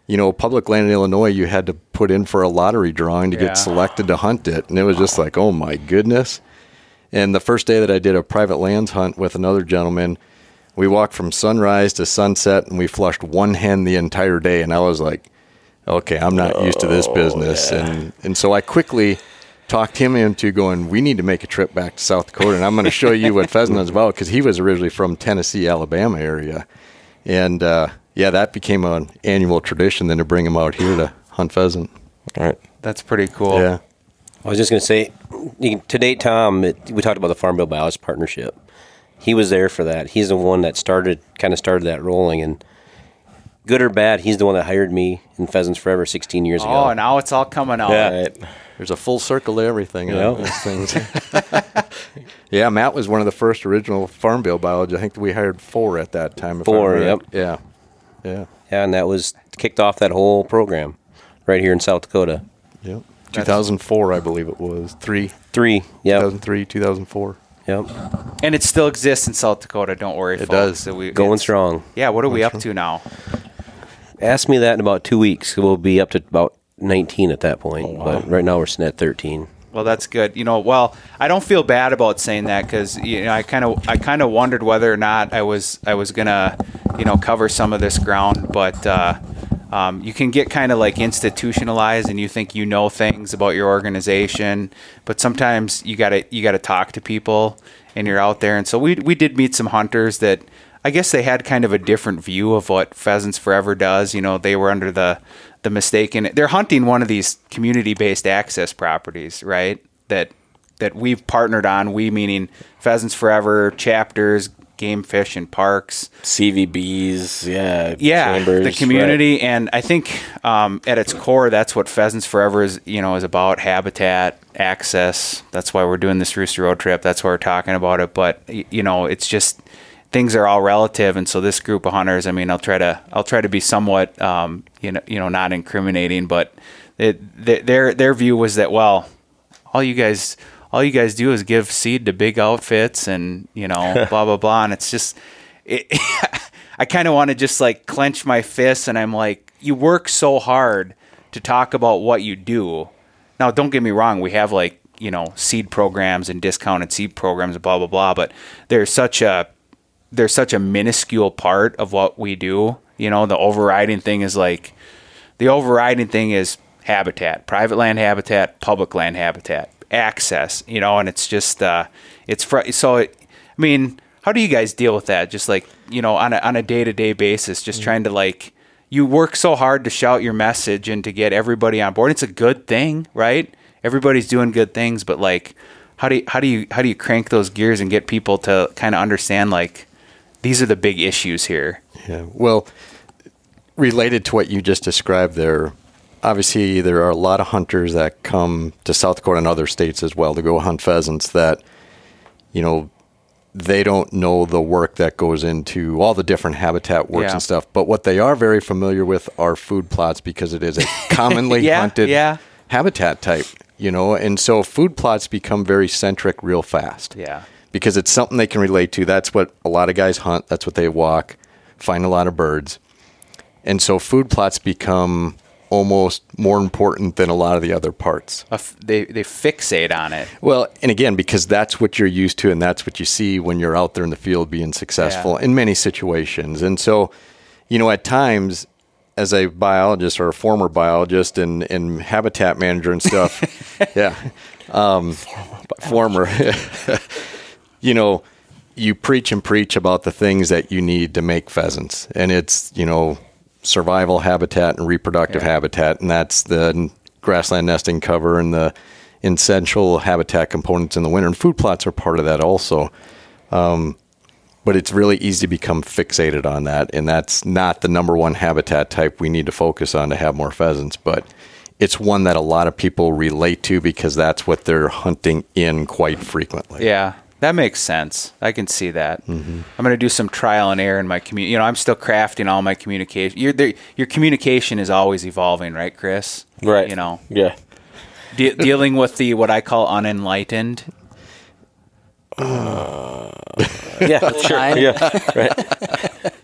you know, public land in Illinois, you had to put in for a lottery drawing to Yeah. get selected to hunt it. And it was just like, oh my goodness. And the first day that I did a private lands hunt with another gentleman, we walked from sunrise to sunset and we flushed one hen the entire day. And I was like, okay, I'm not used to this business. And, and so I quickly talked him into going, we need to make a trip back to South Dakota. And I'm going to show you what pheasant is about because he was originally from Tennessee, Alabama area. And uh, yeah, that became an annual tradition then to bring him out here to hunt pheasant. All right. That's pretty cool. Yeah. I was just going to say, you can, to date, Tom, it, we talked about the Farm Bill Biologist Partnership. He was there for that. He's the one that started, kind of started that rolling. And good or bad, he's the one that hired me in Pheasants Forever 16 years ago. Oh, now it's all coming out. Yeah. Right. There's a full circle to everything. Yeah. things. yeah, Matt was one of the first original farm bill biologists. I think we hired four at that time. Four, remember. yep. Yeah. Yeah. Yeah, and that was kicked off that whole program right here in South Dakota. Yep. 2004, I believe it was. Three. Three. Yep. 2003, 2004. Yep. And it still exists in South Dakota. Don't worry, It folks. does. So we, Going strong. Yeah. What are we up to now? Ask me that in about two weeks. We'll be up to about 19 at that point. But right now we're sitting at 13. Well, that's good. You know, well, I don't feel bad about saying that because you know I kind of I kind of wondered whether or not I was I was gonna you know cover some of this ground, but uh, um, you can get kind of like institutionalized and you think you know things about your organization, but sometimes you gotta you gotta talk to people and you're out there. And so we we did meet some hunters that I guess they had kind of a different view of what Pheasants Forever does. You know, they were under the the mistaken they're hunting one of these community based access properties, right? That that we've partnered on. We meaning Pheasants Forever chapters, game fish and parks. CVBs, yeah. yeah chambers, the community and i think um, at its core that's what pheasants forever is you know is about habitat access. That's why we're doing this rooster road trip. That's why we're talking about it. But you know it's just things are all relative and so this group of hunters i mean i'll try to i'll try to be somewhat um, you know you know not incriminating but it, their their view was that well all you guys all you guys do is give seed to big outfits and you know blah blah blah. And it's just it, i kind of want to just like clench my fists and i'm like you work so hard to talk about what you do. Now don't get me wrong we have like you know seed programs and discounted seed programs blah blah blah but there's such a there's such a minuscule part of what we do. You know the overriding thing is like the overriding thing is habitat, private land habitat, public land habitat, access, you know, and it's just, uh, it's fr- so, it, I mean, how do you guys deal with that? Just like, you know, on a, on a day to day basis, just trying to like, you work so hard to shout your message and to get everybody on board. It's a good thing, right? Everybody's doing good things, but like, how do you, how do you, how do you crank those gears and get people to kind of understand like, these are the big issues here. Yeah. Well, related to what you just described there, obviously there are a lot of hunters that come to South Dakota and other states as well to go hunt pheasants that, you know, they don't know the work that goes into all the different habitat works Yeah. and stuff. But what they are very familiar with are food plots because it is a commonly Yeah, hunted yeah. habitat type, you know, and so food plots become very centric real fast Yeah. because it's something they can relate to. That's what a lot of guys hunt. That's what they walk, find a lot of birds. And so food plots become almost more important than a lot of the other parts. They, they fixate on it. Well, and again, because that's what you're used to and that's what you see when you're out there in the field being successful Yeah. in many situations. And so, you know, at times, as a biologist or a former biologist and, and habitat manager and stuff, yeah, um, former, you know, you preach and preach about the things that you need to make pheasants. And it's, you know, survival habitat and reproductive Yeah. habitat. And that's the grassland nesting cover and the essential habitat components in the winter. And food plots are part of that also. Um, but it's really easy to become fixated on that, and that's not the number one habitat type we need to focus on to have more pheasants. But it's one that a lot of people relate to because that's what they're hunting in quite frequently. Yeah, that makes sense. I can see that. Mm-hmm. I'm going to do some trial and error in my community. You know, I'm still crafting all my communication. Your your communication is always evolving, right, Chris? Right. You know, Yeah. de- dealing with the what I call unenlightened. Yeah. Sure. Fine. Yeah. Right.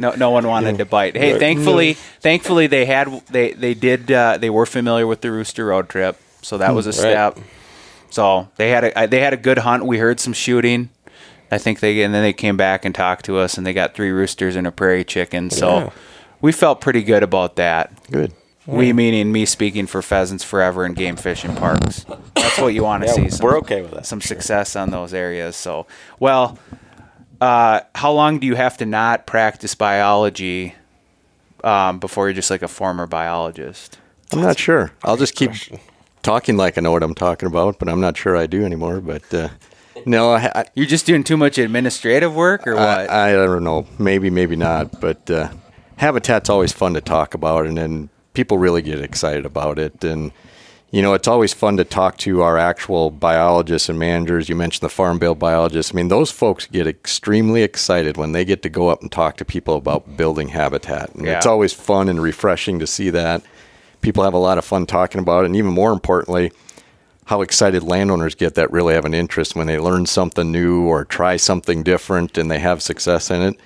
No, no one wanted to bite. Hey, thankfully, thankfully they had they they did uh, they were familiar with the rooster road trip, so that was a step. So they had a they had a good hunt. We heard some shooting. I think they and then they came back and talked to us, and they got three roosters and a prairie chicken. So Yeah. we felt pretty good about that. Good. We meaning me speaking for pheasants forever and game fishing parks. That's what you want to Yeah, see. Some, we're okay with that. Some success on those areas. So, well, uh, how long do you have to not practice biology um, before you're just like a former biologist? I'm not sure. I'll just keep talking like I know what I'm talking about, but I'm not sure I do anymore. But uh, no, I, I, You're just doing too much administrative work, or what? I, I don't know. Maybe, maybe not. But uh, habitat's always fun to talk about, and then people really get excited about it. And you know, it's always fun to talk to our actual biologists and managers. You mentioned the farm bill biologists. I mean, those folks get extremely excited when they get to go up and talk to people about building habitat. And Yeah. it's always fun and refreshing to see that. People have a lot of fun talking about it, and even more importantly, how excited landowners get that really have an interest when they learn something new or try something different and they have success in it.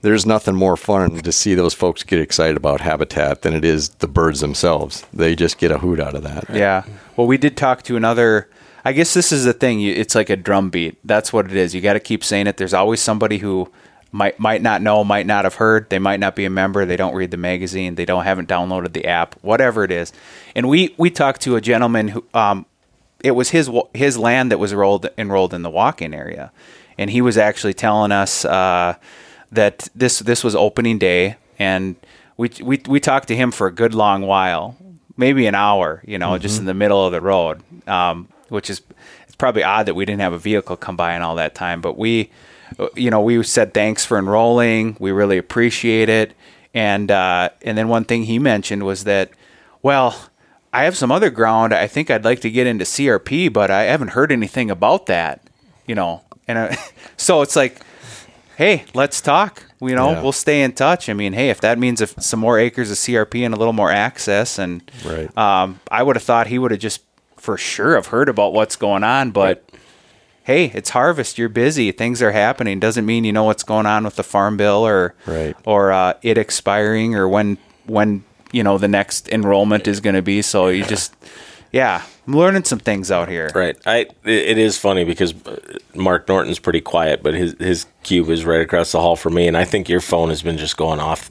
There's nothing more fun to see those folks get excited about habitat than it is the birds themselves. They just get a hoot out of that. Yeah. Well, we did talk to another. I guess this is the thing. It's like a drum beat. That's what it is. You got to keep saying it. There's always somebody who might might not know, might not have heard. They might not be a member. They don't read the magazine. They don't haven't downloaded the app. Whatever it is. And we we talked to a gentleman who um, it was his his land that was enrolled enrolled in the walk-in area, and he was actually telling us uh, that this this was opening day, and we we we talked to him for a good long while, maybe an hour, you know, just in the middle of the road, um, which is it's probably odd that we didn't have a vehicle come by in all that time, but we, you know, we said thanks for enrolling, we really appreciate it, and uh, and then one thing he mentioned was that, well. I have some other ground. I think I'd like to get into CRP, but I haven't heard anything about that, you know. And uh, so it's like, hey, let's talk. You know, Yeah. we'll stay in touch. I mean, hey, if that means if some more acres of CRP and a little more access, and Right. um, I would have thought he would have just for sure have heard about what's going on. But hey, it's harvest. You're busy. Things are happening. Doesn't mean you know what's going on with the farm bill or Right. or uh, it expiring or when when you know the next enrollment is going to be. So you just yeah, I'm learning some things out here. Right. I it- it is funny because uh, Mark Norton's pretty quiet, but his his cube is right across the hall from me, and I think your phone has been just going off.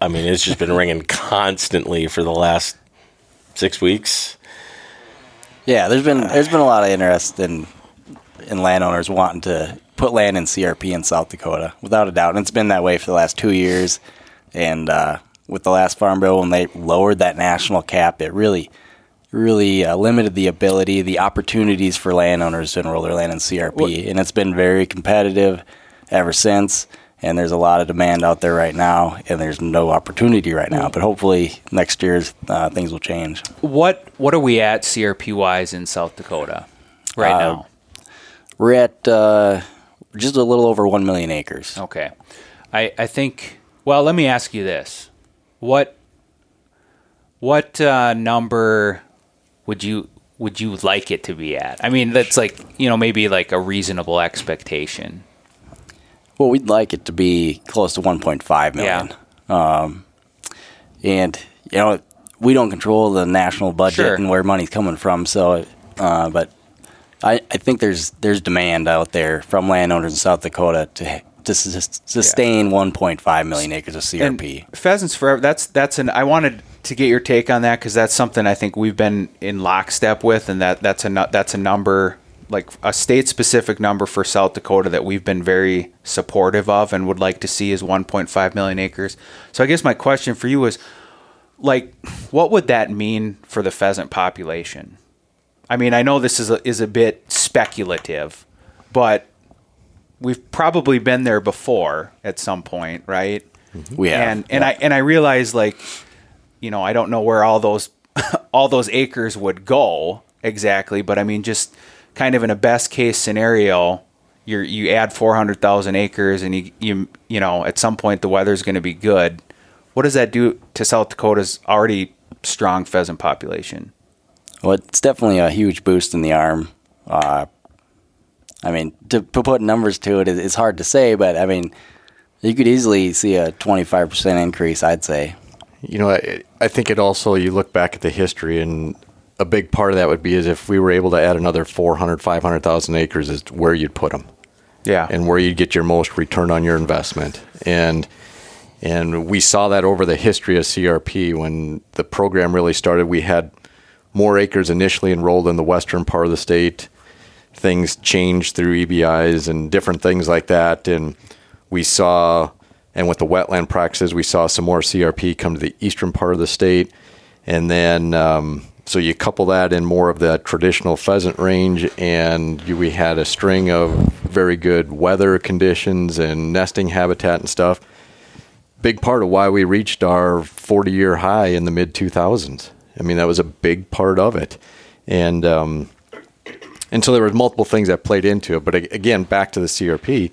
I mean, it's just been ringing constantly for the last six weeks. Yeah, there's been there's been a lot of interest in in landowners wanting to put land in CRP in South Dakota, without a doubt. And it's been that way for the last two years. And uh, with the last farm bill, when they lowered that national cap, it really really uh, limited the ability, the opportunities for landowners to enroll their land in CRP. and it's been very competitive ever since. And there's a lot of demand out there right now, and there's no opportunity right now. But hopefully next year uh, things will change. What what are we at CRP wise in South Dakota right Uh, now? We're at uh, just a little over one million acres. Okay. I, I think well let me ask you this. What what uh, number would you would you like it to be at? I mean that's like you know, maybe like a reasonable expectation. Well, we'd like it to be close to 1.5 million. Um, and you know, we don't control the national budget Sure. and where money's coming from. So, uh, but I, I think there's there's demand out there from landowners in South Dakota to to sus- sustain 1.5 million acres of CRP. And pheasants forever. That's that's an. I wanted to get your take on that because that's something I think we've been in lockstep with, and that that's a that's a number like a state specific number for South Dakota that we've been very supportive of and would like to see is 1.5 million acres. So I guess my question for you is, like, what would that mean for the pheasant population? I mean, I know this is a, is a bit speculative, but we've probably been there before at some point, right? Mm-hmm. We have. and and I and I realize like, you know, I don't know where all those all those acres would go exactly, but I mean, just kind of in a best case scenario, you you add four hundred thousand acres, and you you you know at some point the weather's going to be good. What does that do to South Dakota's already strong pheasant population? Well, it's definitely a huge boost in the arm. Uh, I mean, to, to put numbers to it, it- it's hard to say, but I mean, you could easily see a 25% increase, I'd say. You know, I, I think it also, you look back at the history, and a big part of that would be is if we were able to add another 400, 500,000 acres, is where you'd put them Yeah, and where you'd get your most return on your investment. And and we saw that over the history of CRP when the program really started. We had more acres initially enrolled in the western part of the state. Things changed through EBIs and different things like that, and we saw. And with the wetland practices, we saw some more CRP come to the eastern part of the state, and then um, so you couple that in more of the traditional pheasant range, and you, we had a string of very good weather conditions and nesting habitat and stuff. Big part of why we reached our 40 year high in the mid 2000s. I mean, that was a big part of it, and um, and so there was multiple things that played into it. But again, back to the CRP,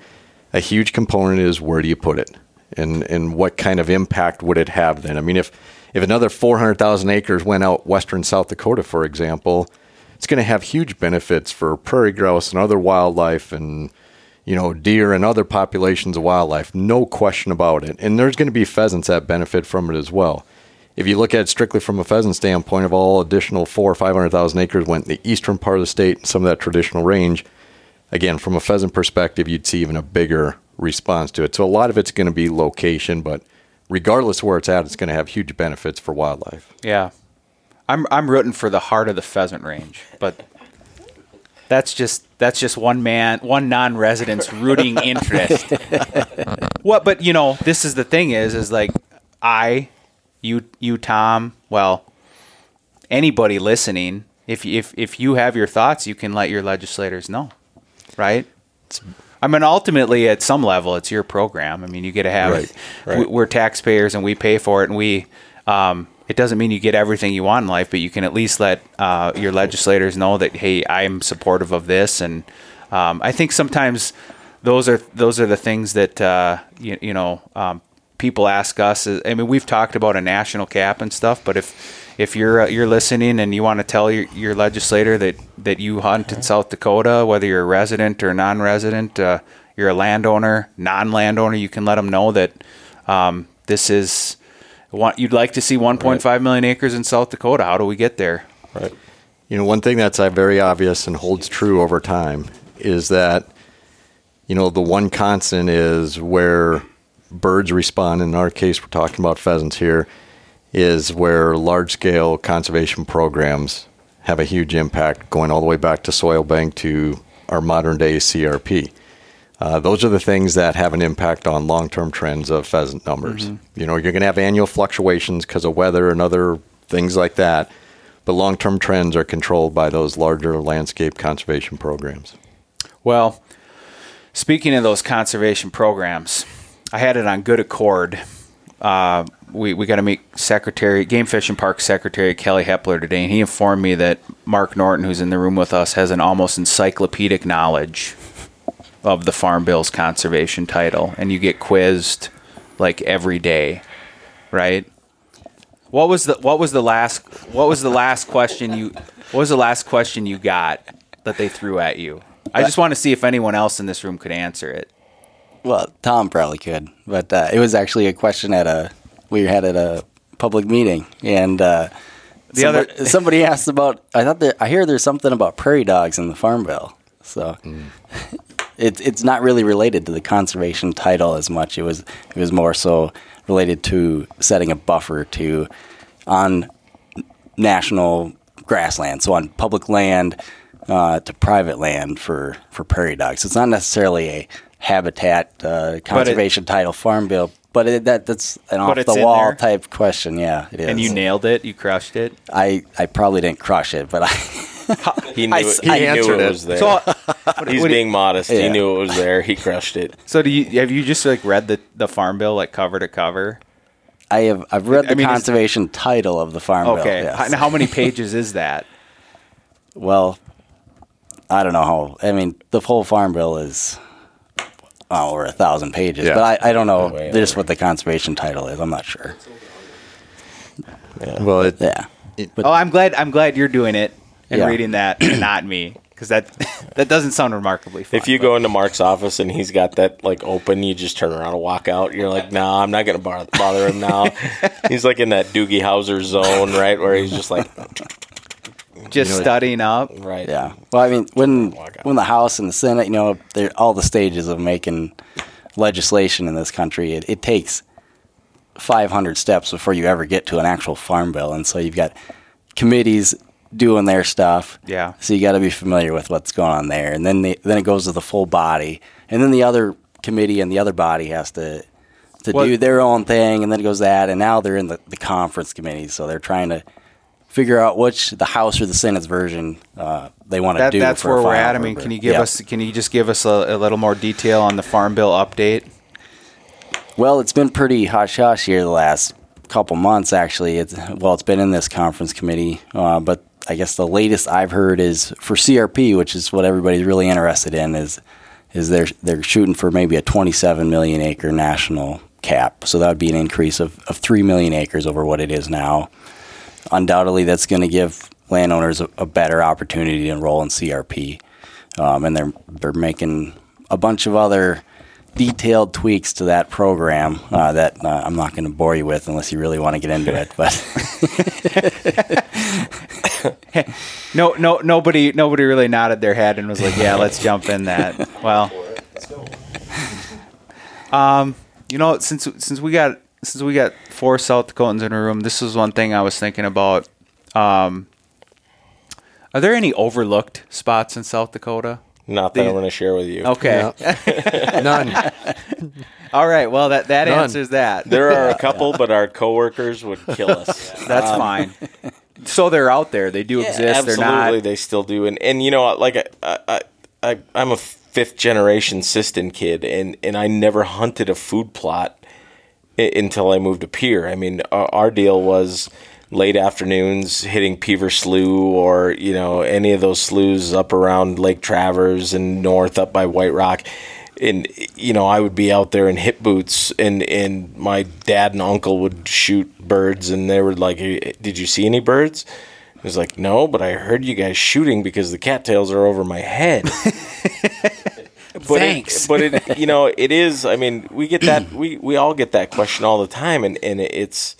a huge component is where do you put it, and and what kind of impact would it have then? I mean, if if another 400,000 acres went out western South Dakota, for example, it's going to have huge benefits for prairie grouse and other wildlife and you know deer and other populations of wildlife. No question about it. And there's going to be pheasants that benefit from it as well. If you look at it strictly from a pheasant standpoint, of all additional four or five hundred thousand acres went in the eastern part of the state, and some of that traditional range, again, from a pheasant perspective, you'd see even a bigger response to it. So a lot of it's going to be location, but regardless of where it's at, it's going to have huge benefits for wildlife. Yeah, I'm I'm rooting for the heart of the pheasant range, but that's just that's just one man, one non-resident's rooting interest. what? But you know, this is the thing is is like I, you, you, Tom. Well, anybody listening, if if if you have your thoughts, you can let your legislators know, right? I mean, ultimately, at some level, it's your program. I mean, you get to have. Right, right. we- We're taxpayers, and we pay for it, and we. Um, it doesn't mean you get everything you want in life, but you can at least let uh, your legislators know that hey, I'm supportive of this, and um, I think sometimes those are those are the things that uh, you, you know um, people ask us. I mean, we've talked about a national cap and stuff, but if if you're uh, you're listening and you want to tell your, your legislator that that you hunt in South Dakota, whether you're a resident or non-resident, uh, you're a landowner, non-landowner, you can let them know that um, this is one, you'd like to see 1.5 million acres in South Dakota. How do we get there? Right. You know, one thing that's uh, very obvious and holds true over time is that, you know, the one constant is where birds respond. In our case, we're talking about pheasants here, is where large scale conservation programs have a huge impact going all the way back to soil bank to our modern day CRP. Uh, those are the things that have an impact on long term trends of pheasant numbers. You know, you're going to have annual fluctuations because of weather and other things like that, but long term trends are controlled by those larger landscape conservation programs. Well, speaking of those conservation programs, I had it on good accord. Uh, we we got to meet Secretary Game Fish and Park Secretary Kelly Hepler today, and he informed me that Mark Norton, who's in the room with us, has an almost encyclopedic knowledge of the Farm Bill's conservation title, and you get quizzed like every day, right? What was the what was the last what was the last question you what was the last question you got that they threw at you? I just want to see if anyone else in this room could answer it. Well, Tom probably could, but uh, it was actually a question at a we had at a public meeting, and uh, The somebody, other- somebody asked about. I thought there, I hear there's something about prairie dogs in the farm bill, so it's it's not really related to the conservation title as much. It was it was more so related to setting a buffer to on national grassland, so on public land uh, to private land for, for prairie dogs. It's not necessarily a habitat uh, conservation title farm bill, but it, that that's an off it's the wall there? type question. Yeah, it is. And you nailed it. You crushed it. I, I probably didn't crush it, but I He knew, I- it, he he knew answered it it. was there. So, He's what do you- being modest. He knew it was there. He crushed it. so do you have you just like read the the farm bill like cover to cover? I have I've read the mean, conservation title of the farm bill. Okay, yes. how, how many pages is that? Well, I don't know how. I mean, the whole farm bill is oh, over a thousand pages, Yeah. but I, I don't know Way just over. what the conservation title is. I'm not sure. Well, it, Yeah, oh, I'm glad I'm glad you're doing it and Yeah. reading that and not me because that that doesn't sound remarkably fun. If you but- go into Mark's office and he's got that like open, you just turn around and walk out. You're like, no, I'm not gonna bar- bother him now. he's like in that Doogie Howser zone, right, where he's just like, just you know, studying up. right, yeah. Well, I mean, when when the House and the Senate, you know, they're all the stages of making legislation in this country. It, it takes 500 steps before you ever get to an actual farm bill, and so you've got committees doing their stuff. Yeah. So you got to be familiar with what's going on there, and then they, then it goes to the full body, and then the other committee and the other body has to to What- do their own thing, and then it goes that, and now they're in the, the conference committee, so they're trying to figure out which the House or the Senate's version uh, they want to That, do. that's where we're at. I mean, can you give Yeah. us? Can you just give us a, a little more detail on the farm bill update? Well, it's been pretty hush hush here the last couple months. Actually, it's well, it's been in this conference committee, uh, but I guess the latest I've heard is for CRP, which is what everybody's really interested in. Is is they're they're shooting for maybe a 27 million acre national cap, so that would be an increase of, of three million acres over what it is now. Undoubtedly, that's going to give landowners a, a better opportunity to enroll in CRP, um, and they're they're making a bunch of other detailed tweaks to that program uh, that uh, I'm not going to bore you with unless you really want to get into it. But No, no, nobody, nobody really nodded their head and was like, "Yeah, let's jump in that." Well, um, you know, since since we got since we got four South Dakotans in a room, this was one thing I was thinking about. Um, are there any overlooked spots in South Dakota? Not that The- I'm going to share with you. Okay, none. all right. Well, that that None. answers that. There are a couple, but our coworkers would kill us. That's fine. So they're out there. They do exist. Absolutely, They're not. they still do. And and you know, like I, I, I I'm a fifth generation Sisseton kid, and and I never hunted a food plot until I moved to Pierre. I mean, our, our deal was late afternoons hitting Peever Slough or you know any of those sloughs up around Lake Traverse and north up by White Rock. And you know, I would be out there in hip boots, and and my dad and uncle would shoot birds, and they were like, "Hey, "Did you see any birds?" I was like, "No, but I heard you guys shooting because the cattails are over my head." but Thanks. It, but it, you know, it is. I mean, we get that. We we all get that question all the time, and and it's,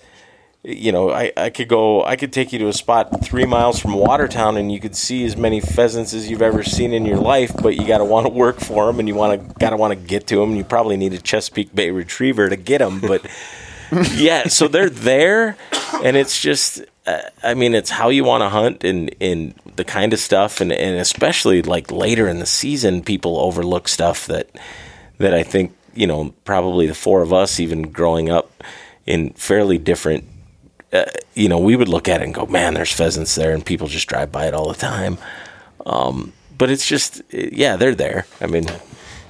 you know, I I could go. I could take you to a spot three miles from Watertown, and you could see as many pheasants as you've ever seen in your life. But you got to want to work for them, and you want to got to want to get to them. And you probably need a Chesapeake Bay Retriever to get them, but. yeah, so they're there, and it's just, uh, I mean, it's how you want to hunt and, and the kind of stuff, and, and especially like later in the season, people overlook stuff that that I think you know probably the four of us, even growing up in fairly different, uh, you know, we would look at it and go, man, there's pheasants there, and people just drive by it all the time. Um, but it's just, yeah, they're there. I mean,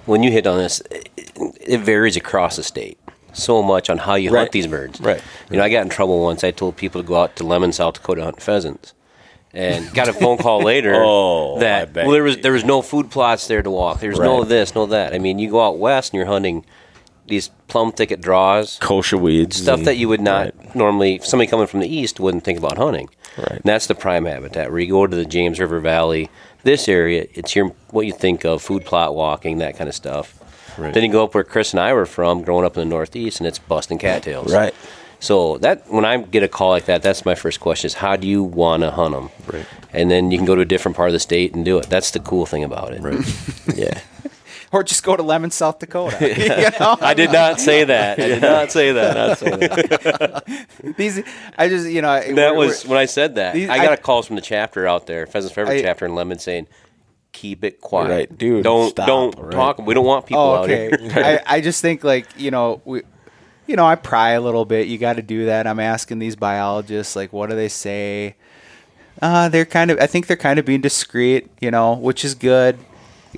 when you hit on this, it, it varies across the state so much on how you Right. hunt these birds. Right. You know, I got in trouble once. I told people to go out to Lemmon, South Dakota, hunt pheasants, and got a phone call later Oh, that well, there was there was no food plots there to walk. There's no this, no that. I mean, you go out west and you're hunting these plum thicket draws, kochia weeds, stuff and- that you would not right. normally somebody coming from the east wouldn't think about hunting. Right. And that's the prime habitat where you go to the James River Valley, this area, it's your what you think of food plot walking, that kind of stuff. Right. Then you go up where Chris and I were from, growing up in the Northeast, and it's busting cattails. Right. So that when I get a call like that, that's my first question: is how do you want to hunt them? Right. And then you can go to a different part of the state and do it. That's the cool thing about it. Right. Yeah. Or just go to Lemmon, South Dakota. you know? I did not say that. I did not say that. Not say that. These, I just, you know, That we're- was when I said that. These- I got I- a calls from the chapter out there, Pheasants Forever I- chapter in Lemmon, saying, "Keep it quiet, Right, dude, Don't stop, don't right. talk. We don't want people Oh, out okay. here." I, I just think like you know we, you know I pry a little bit. You got to do that. I'm asking these biologists like, what do they say? uh, they're kind of. I think they're kind of being discreet, you know, which is good.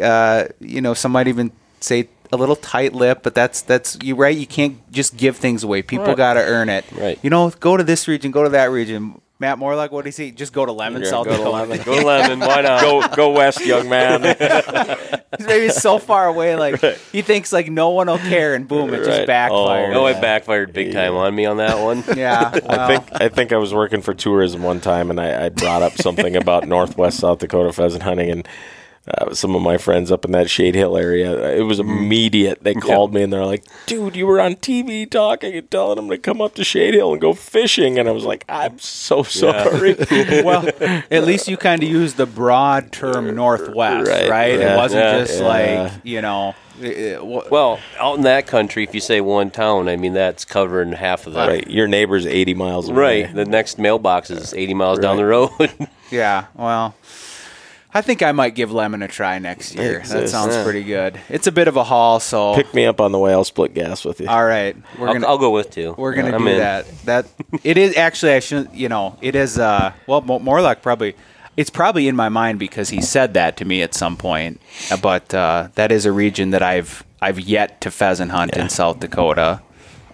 Uh, you know, some might even say a little tight lip, but that's that's you right. You can't just give things away. People Right. got to earn it. Right. You know, go to this region, go to that region. Matt Morlock, what do you say? Just go to Lemmon, Yeah, South go to Lemmon. Go to Lemmon. Why not? go go west, young man. Maybe so far away, like he thinks like no one will care, and boom, it just backfired. Oh, it backfired big time on me on that one. yeah. I think I think I was working for tourism one time, and I, I brought up something about Northwest South Dakota pheasant hunting, and uh, some of my friends up in that Shade Hill area. It was immediate. They called me and they're like, "Dude, you were on TV talking and telling them to come up to Shade Hill and go fishing," and I was like, "I'm so sorry." well, at least you kind of used the broad term Northwest, right? Right, It wasn't yeah, just yeah. like you know. it- it- Well, out in that country, if you say one town, I mean that's covering half of that. right, your neighbor's 80 miles away. Right. The next mailbox is 80 miles down the road. Yeah, well, I think I might give Lemmon a try next year. That Exists. sounds Yeah. pretty good. It's a bit of a haul, so Pick me up on the way. I'll split gas with you. all right, we're I'll, gonna I'll go with two. we're gonna I'm do in. that. That it is actually I shouldn't you know it is uh well Mo- Morlock probably it's probably in my mind because he said that to me at some point. Uh, But uh, that is a region that I've I've yet to pheasant hunt Yeah. in South Dakota.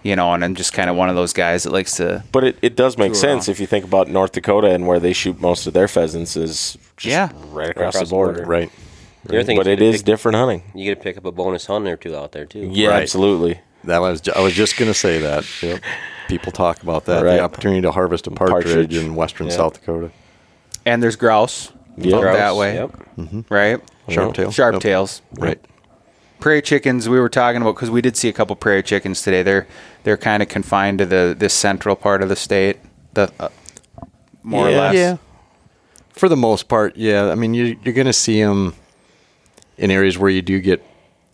You know, and I'm just kind of one of those guys that likes to But it, it does make sense around. if you think about North Dakota and where they shoot most of their pheasants is just Yeah. right across, across the the border. border. Right. The other thing But is it pick- different hunting. You get to pick up a bonus hunt or two out there too. Yeah, Right. absolutely. That was I was just going to say that. Yep. People talk about that. Right. The opportunity to harvest a partridge, Partridge. in western Yeah. South Dakota. and there's grouse Yeah. Grouse, that way, Yep. right? Sharp tail. Sharp Yep. tails. Right. prairie chickens we were talking about because we did see a couple prairie chickens today they're they're kind of confined to the this central part of the state the uh, more Yeah. or less Yeah. For the most part, yeah. I mean, you, you're going to see them in areas where you do get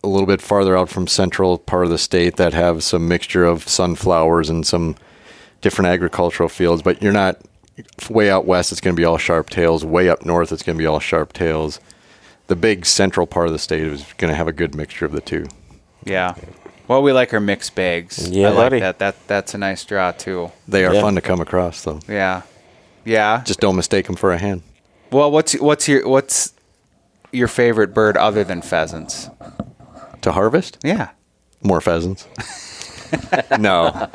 a little bit farther out from central part of the state that have some mixture of sunflowers and some different agricultural fields. But you're not way out west. It's going to be all sharp tails. Way up north, it's going to be all sharp tails. The big central part of the state is going to have a good mixture of the two. yeah well we like our mixed bags Yeah, I like buddy. that that that's a nice draw too They are Yeah. fun to come across, though. yeah yeah Just don't mistake them for a hen. Well what's what's your what's your favorite bird other than pheasants To harvest? yeah More pheasants. no,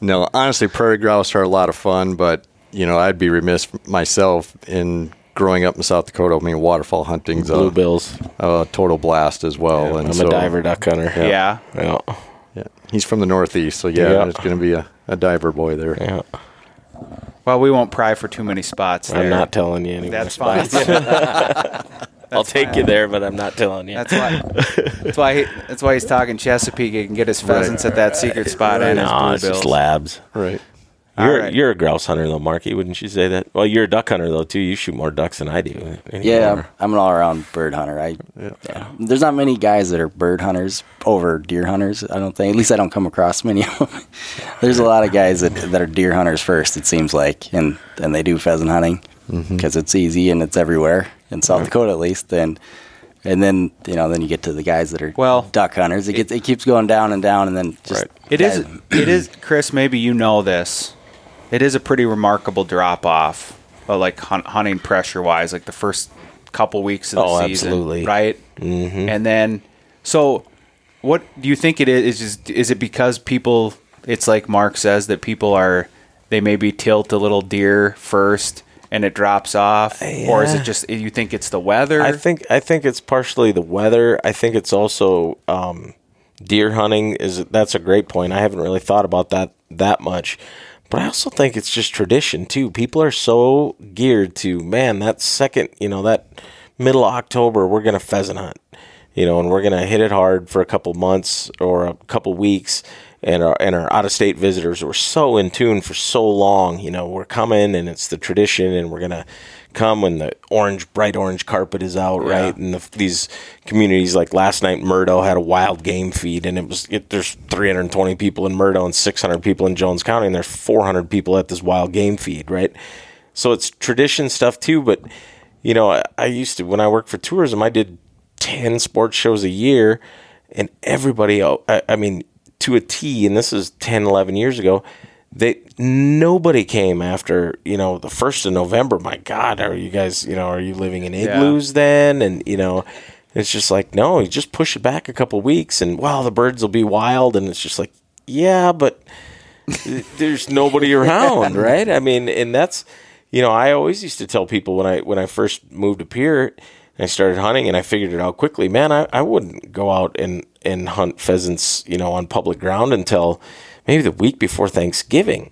no. Honestly, prairie grouse are a lot of fun, but you know, I'd be remiss myself in growing up in South Dakota. I mean, waterfowl hunting's a, Bluebills. a total blast as well. and I'm so, a diver duck hunter. yeah, Yeah. Yeah, he's from the Northeast, so yeah, Yeah. there's going to be a, a diver boy there. Yeah. Well we won't pry for too many spots there I'm not telling you any that's more fine spots. I'll take you there, but I'm not telling you. That's why. That's why. He, that's why he's talking Chesapeake. He can get his pheasants at that secret spot and his no, it's just labs. Right. All You're right. you're a grouse hunter though, Marky. Wouldn't you say that? Well, you're a duck hunter though too. You shoot more ducks than I do. anymore. Yeah, I'm an all-around bird hunter. I yeah. Uh, there's not many guys that are bird hunters over deer hunters. I don't think. At least I don't come across many of them. There's a lot of guys that that are deer hunters first. It seems like, and and they do pheasant hunting mm-hmm. because it's easy and it's everywhere in South Dakota at least. And and then you know then you get to the guys that are Well, duck hunters. It gets it keeps going down and down and then just Right. It is. It is, Chris. Maybe you know this. It is a pretty remarkable drop off, uh, like hunt, hunting pressure wise, like the first couple weeks of the Oh, season, absolutely. right? Mm-hmm. And then, so what do you think it is? Is just is it because people? It's like Mark says that people are they maybe tilt a little deer first and it drops off, or is it just you think it's the weather? I think I think it's partially the weather. I think it's also um, deer hunting. Is that's a great point. I haven't really thought about that that much, but I also think it's just tradition too. People are so geared to man that second, you know, that middle October we're gonna pheasant hunt, you know, and we're gonna hit it hard for a couple months or a couple weeks. And our and our out of state visitors were so in tune for so long. You know, we're coming and it's the tradition, and we're gonna come when the orange, bright orange carpet is out, right? And the, these communities, like last night, Murdo had a wild game feed, and it was it, there's 320 people in Murdo and 600 people in Jones County, and there's 400 people at this wild game feed, right? So it's tradition stuff too. But you know, I, I used to when I worked for tourism, I did 10 sports shows a year, and everybody, I, I mean, to a T, and this is 10, 11 years ago. They nobody came after you know the first of November. My God, are you guys you know are you living in igloos then? And you know, it's just like no, you just push it back a couple weeks, and wow, the birds will be wild. And it's just like yeah, but there's nobody around, right? I mean, and that's you know, I always used to tell people when I when I first moved up here and I started hunting and I figured it out quickly, man, I, I wouldn't go out and, and hunt pheasants, you know, on public ground until maybe the week before Thanksgiving.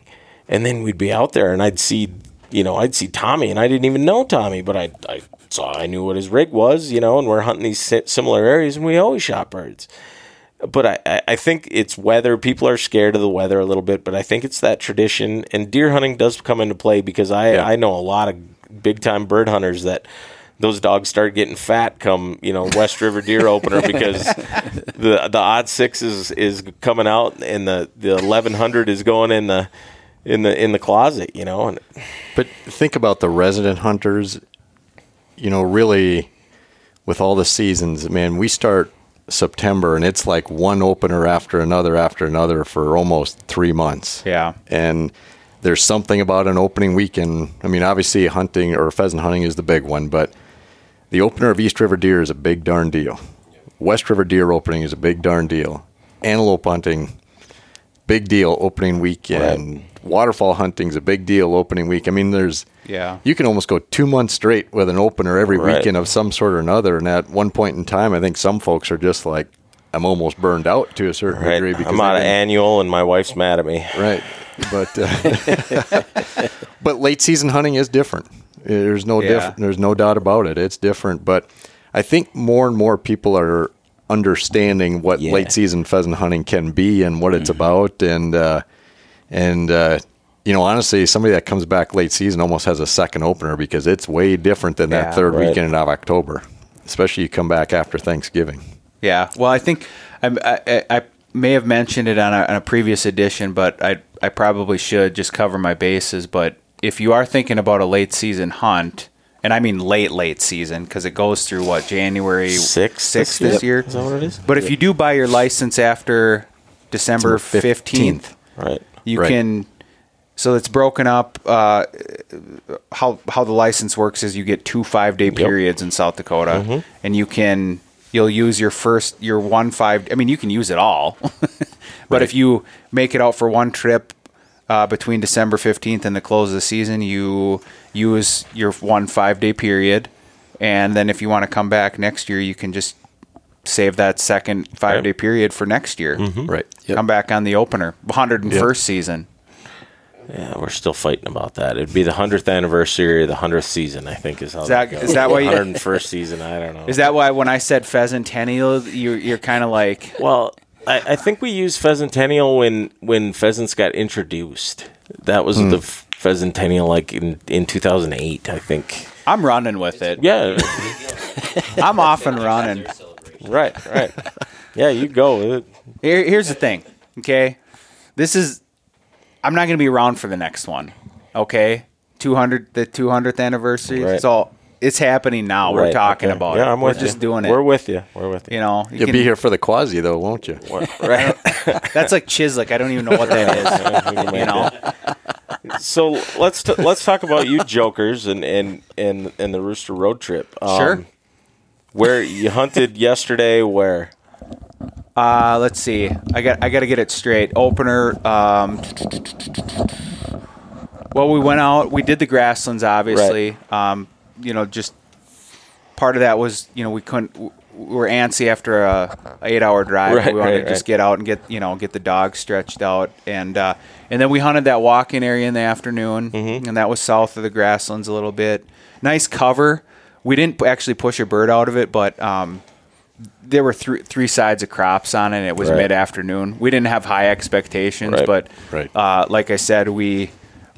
And then we'd be out there and I'd see you know, I'd see Tommy and I didn't even know Tommy, but I, I saw I knew what his rig was, you know, and we're hunting these similar areas and we always shot birds but I- I, think it's weather. People are scared of the weather a little bit, but I think it's that tradition. And deer hunting does come into play because I, Yeah. I know a lot of big time bird hunters that those dogs start getting fat come you know West River deer opener because the the ought six is is coming out and the the eleven hundred is going in the in the in the closet. You know, and But think about the resident hunters. You know, really, with all the seasons, man, we start September and it's like one opener after another after another for almost three months. Yeah. And there's something about an opening weekend. I mean, obviously, hunting or pheasant hunting is the big one, but the opener of East River deer is a big darn deal. West River deer opening is a big darn deal. Antelope hunting, big deal opening weekend. Waterfowl hunting is a big deal opening week. I mean, there's Yeah. you can almost go two months straight with an opener every Right. weekend of some sort or another. And at one point in time, I think some folks are just like, I'm almost burned out to a certain right, degree because I'm out they've of annual and my wife's mad at me. Right. But uh, but late season hunting is different. There's no Yeah. diff- there's no doubt about it. It's different, but I think more and more people are understanding what Yeah. late season pheasant hunting can be and what it's about and uh, and uh, you know honestly somebody that comes back late season almost has a second opener because it's way different than Yeah. that third Right. weekend of October. Especially you come back after Thanksgiving. Yeah. Well, I think I, I, I may have mentioned it on a, on a previous edition, but I I probably should just cover my bases. But if you are thinking about a late season hunt, and I mean late late season because it goes through what January Six sixth this year. Is that what it is? But if you do buy your license after December December 15th. Right. you Right. can. So it's broken up. Uh, how how the license works is you get two five day periods in South Dakota, and you can you'll use your first your one five. I mean, you can use it all, but if you make it out for one trip uh, between December fifteenth and the close of the season, you use your one five day period, and then if you want to come back next year, you can just save that second five day period for next year. Right. Come back on the opener, 101st season. Yeah, we're still fighting about that. It'd be the hundredth anniversary of the hundredth season. I think is how Is that- goes. is that why you- hundred and first season? I don't know. Is that why when I said pheasantennial, you're, you're kind of like, well? I, I think we used pheasantennial when when pheasants got introduced. That was the hmm. f- pheasantennial, like in in two thousand eight. I think. I'm running with it. Yeah. I'm off and running. right. Right. Yeah. You go with it. Here, here's the thing, okay? This is, I'm not going to be around for the next one, okay? 200, the 200th anniversary. Right. So it's happening now. We're talking okay. about Yeah, it. I'm We're with just you. doing it. We're with you. We're with you. you know, you You'll can- be here for the quasi though, won't you? Right. That's like Chislic. I don't even know what that is. you know, so let's t- let's talk about you jokers and and and and the Rooster Road trip. Um, Sure. Where you hunted yesterday? Where? Uh, let's see. I got I got to get it straight. Opener. Um, well, we went out. We did the grasslands, obviously. Um, you know, just part of that was you know we couldn't. We were antsy after a, a eight hour drive. Right, we wanted right, to just right. get out and get you know get the dogs stretched out and uh, and then we hunted that walk in area in the afternoon Mm-hmm. and that was south of the grasslands a little bit. Nice cover. We didn't actually push a bird out of it, but um, there were three three sides of crops on it. and It was mid afternoon. We didn't have high expectations, but uh, like I said, we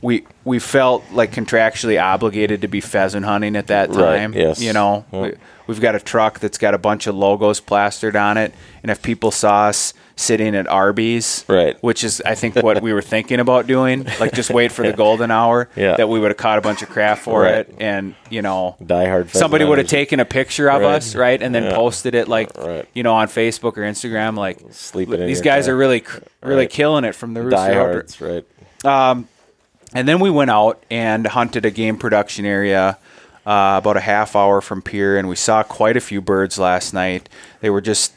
we we felt like contractually obligated to be pheasant hunting at that Right, time. yes. You know, Yeah. we, we've got a truck that's got a bunch of logos plastered on it, and if people saw us sitting at Arby's, Right. which is I think what we were thinking about doing, like just wait for the golden hour, Yeah. that we would have caught a bunch of crap for Right. it, and you know, Diehard somebody would have taken a picture of Right. us, right, and then Yeah. posted it like Right. you know on Facebook or Instagram, like Sleeping these guys car. are really really Right. killing it from the Rooster Road. Diehards, right? Um, and then we went out and hunted a game production area uh, about a half hour from Pierre, and we saw quite a few birds last night. They were just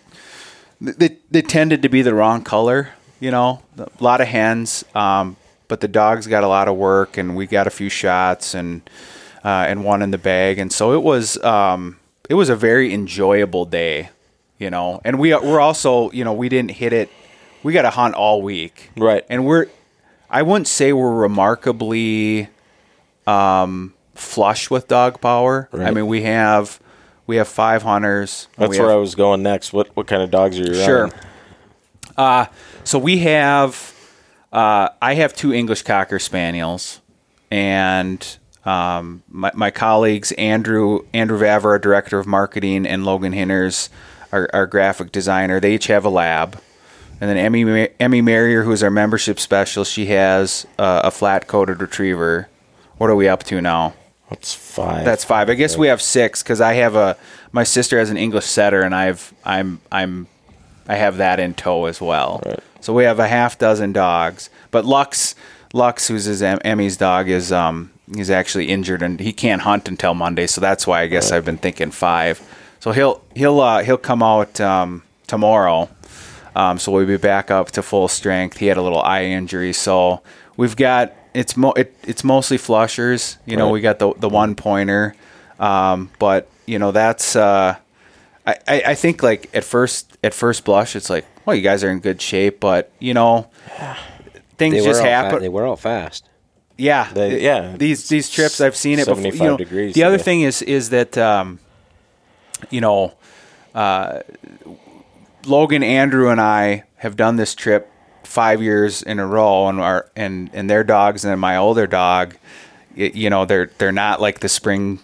they they tended to be the wrong color, you know, a lot of hens. Um, but the dogs got a lot of work, and we got a few shots and uh, and one in the bag, and so it was um, it was a very enjoyable day, you know. And we we're also you know we didn't hit it. We got to hunt all week, Right. And we're I wouldn't say we're remarkably um, flush with dog power. I mean, we have we have five hunters. That's where have- I was going next. What what kind of dogs are you Sure. running? Uh, so we have, uh, I have two English Cocker Spaniels, and um, my, my colleagues Andrew Andrew Vavra, our director of marketing, and Logan Hinners, our, our graphic designer. They each have a lab, and then Emmy Emmy Marrier, who's our membership specialist, she has uh, a flat coated retriever. What are we up to now? That's five. That's five. I guess we have six because I have a my sister has an English setter and I've I'm I'm I have that in tow as well. Right. So we have a half dozen dogs. But Lux Lux, who's his Em- Emmy's dog, is um he's actually injured and he can't hunt until Monday. So that's why I guess I've been thinking five. So he'll he'll uh, he'll come out um, tomorrow. Um, so we'll be back up to full strength. He had a little eye injury, so we've got it's mo- it, it's mostly flushers. You know, Right. we got the the one pointer, um, but you know that's uh, I, I I think like at first at first blush it's like well you guys are in good shape, but you know things They just out fa- happen. they were out fast. Yeah, They- yeah. These these trips I've seen it before. 75 You know, degrees The other today. thing is is that um, you know, uh, Logan, Andrew, and I have done this trip five years in a row, and our and and their dogs and my older dog, y- you know, they're they're not like the spring.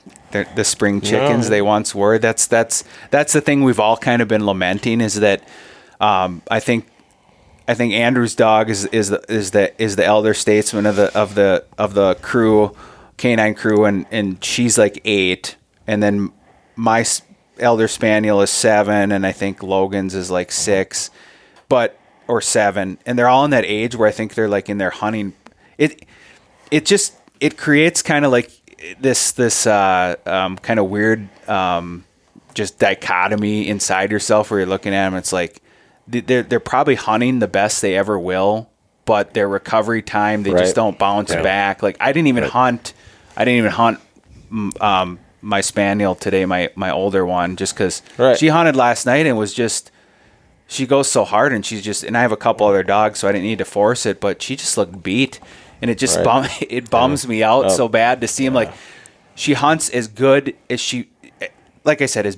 The spring chickens they once were. That's that's that's the thing we've all kind of been lamenting is that um, I think I think Andrew's dog is is the is the is the elder statesman of the of the of the crew, canine crew, and and she's like eight, and then my elder spaniel is seven, and I think Logan's is like six, but or seven, and they're all in that age where I think they're like in their hunting. It it just it creates kind of like this this uh, um, kind of weird um, just dichotomy inside yourself where you're looking at them. It's like they're they're probably hunting the best they ever will, but their recovery time they Right. just don't bounce back. Like I didn't even hunt. I didn't even hunt um, my spaniel today, my my older one, just because Right. she hunted last night and was just she goes so hard and she's just and I have a couple other dogs, so I didn't need to force it, but she just looked beat, and it just Right. bum it bums me out Oh. so bad to see him like she hunts as good as she, like I said, is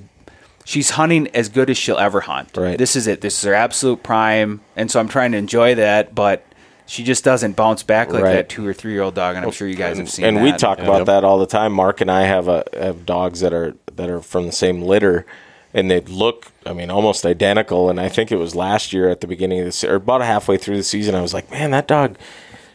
she's hunting as good as she'll ever hunt. Right. This is it. This is her absolute prime, and so I'm trying to enjoy that, but. She just doesn't bounce back like Right. that two or three year old dog, and I'm sure you guys have seen. and we that. talk about that all the time. Mark and I have a have dogs that are that are from the same litter, and they look, I mean, almost identical. And I think it was last year at the beginning of the se- or about halfway through the season, I was like, man, that dog,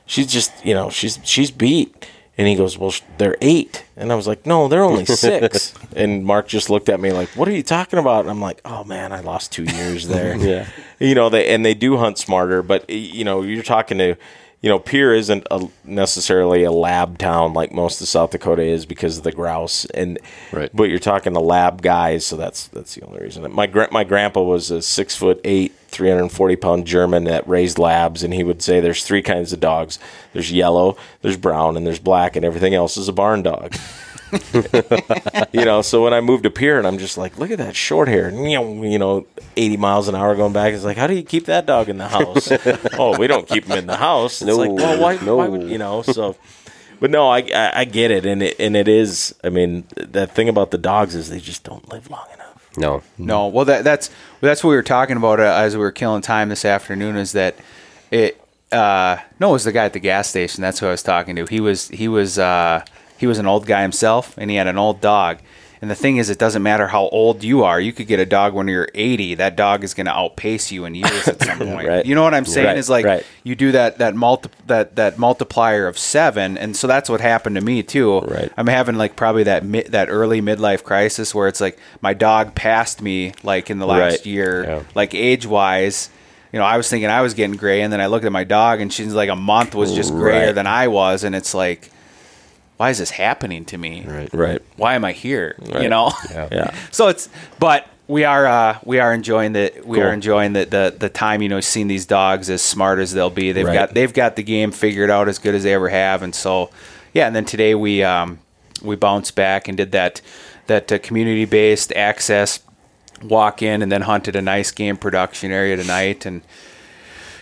she's just, you know, she's she's beat. And he goes, well, they're eight, and I was like, no, they're only six. and Mark just looked at me like, what are you talking about? And I'm like, oh man, I lost two years there. Yeah. you know they and they do hunt smarter but you know you're talking to you know Pierre isn't a, necessarily a lab town like most of South Dakota is because of the grouse and Right. but you're talking to lab guys so that's that's the only reason. My my grandpa was a six foot eight 340 pound German that raised labs and he would say there's three kinds of dogs. There's yellow there's brown and there's black and everything else is a barn dog you know, so when I moved to Pierre and I'm just like, look at that short hair, you know, 80 miles an hour going back. It's like, how do you keep that dog in the house? oh, we don't keep him in the house. It's No, like, well, why, no. why would, you know, so, but no, I, I, I get it. And it, and it is, I mean, that thing about the dogs is they just don't live long enough. No. No, well that that's that's what we were talking about uh, as we were killing time this afternoon. Is that it? Uh, no, it was the guy at the gas station. That's who I was talking to. He was he was uh, he was an old guy himself, and he had an old dog. And the thing is, it doesn't matter how old you are. You could get a dog when you're 80. That dog is going to outpace you in years at some point. Right. You know what I'm saying? Right, Is like right. you do that that multi that that multiplier of seven, and so that's what happened to me too. Right. I'm having like probably that mid, that early midlife crisis where it's like my dog passed me like in the last Right. year, Yeah. like age wise. you know, I was thinking I was getting gray, and then I looked at my dog, and she's like a month was just grayer Right. than I was, and it's like, why is this happening to me? Right. Right. Why am I here? Right. You know. Yeah. So it's, but we are uh, we are enjoying the we Cool. are enjoying the, the the time. You know, seeing these dogs as smart as they'll be. They've Right. got they've got the game figured out as good as they ever have, and so yeah. And then today we um, we bounced back and did that that uh, community based access walk in, and then hunted a nice game production area tonight. And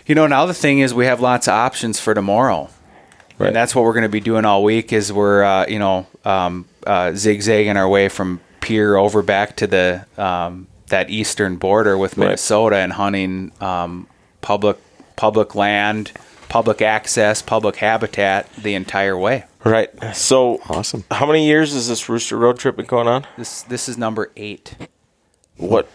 you know, now the thing is we have lots of options for tomorrow. Right. And that's what we're going to be doing all week. Is we're uh, you know um, uh, zigzagging our way from Pierre over back to the um, that eastern border with Right. Minnesota and hunting um, public public land, public access, public habitat the entire way. Right. So Awesome. How many years has this Rooster Road trip been going on? This this is number eight. What?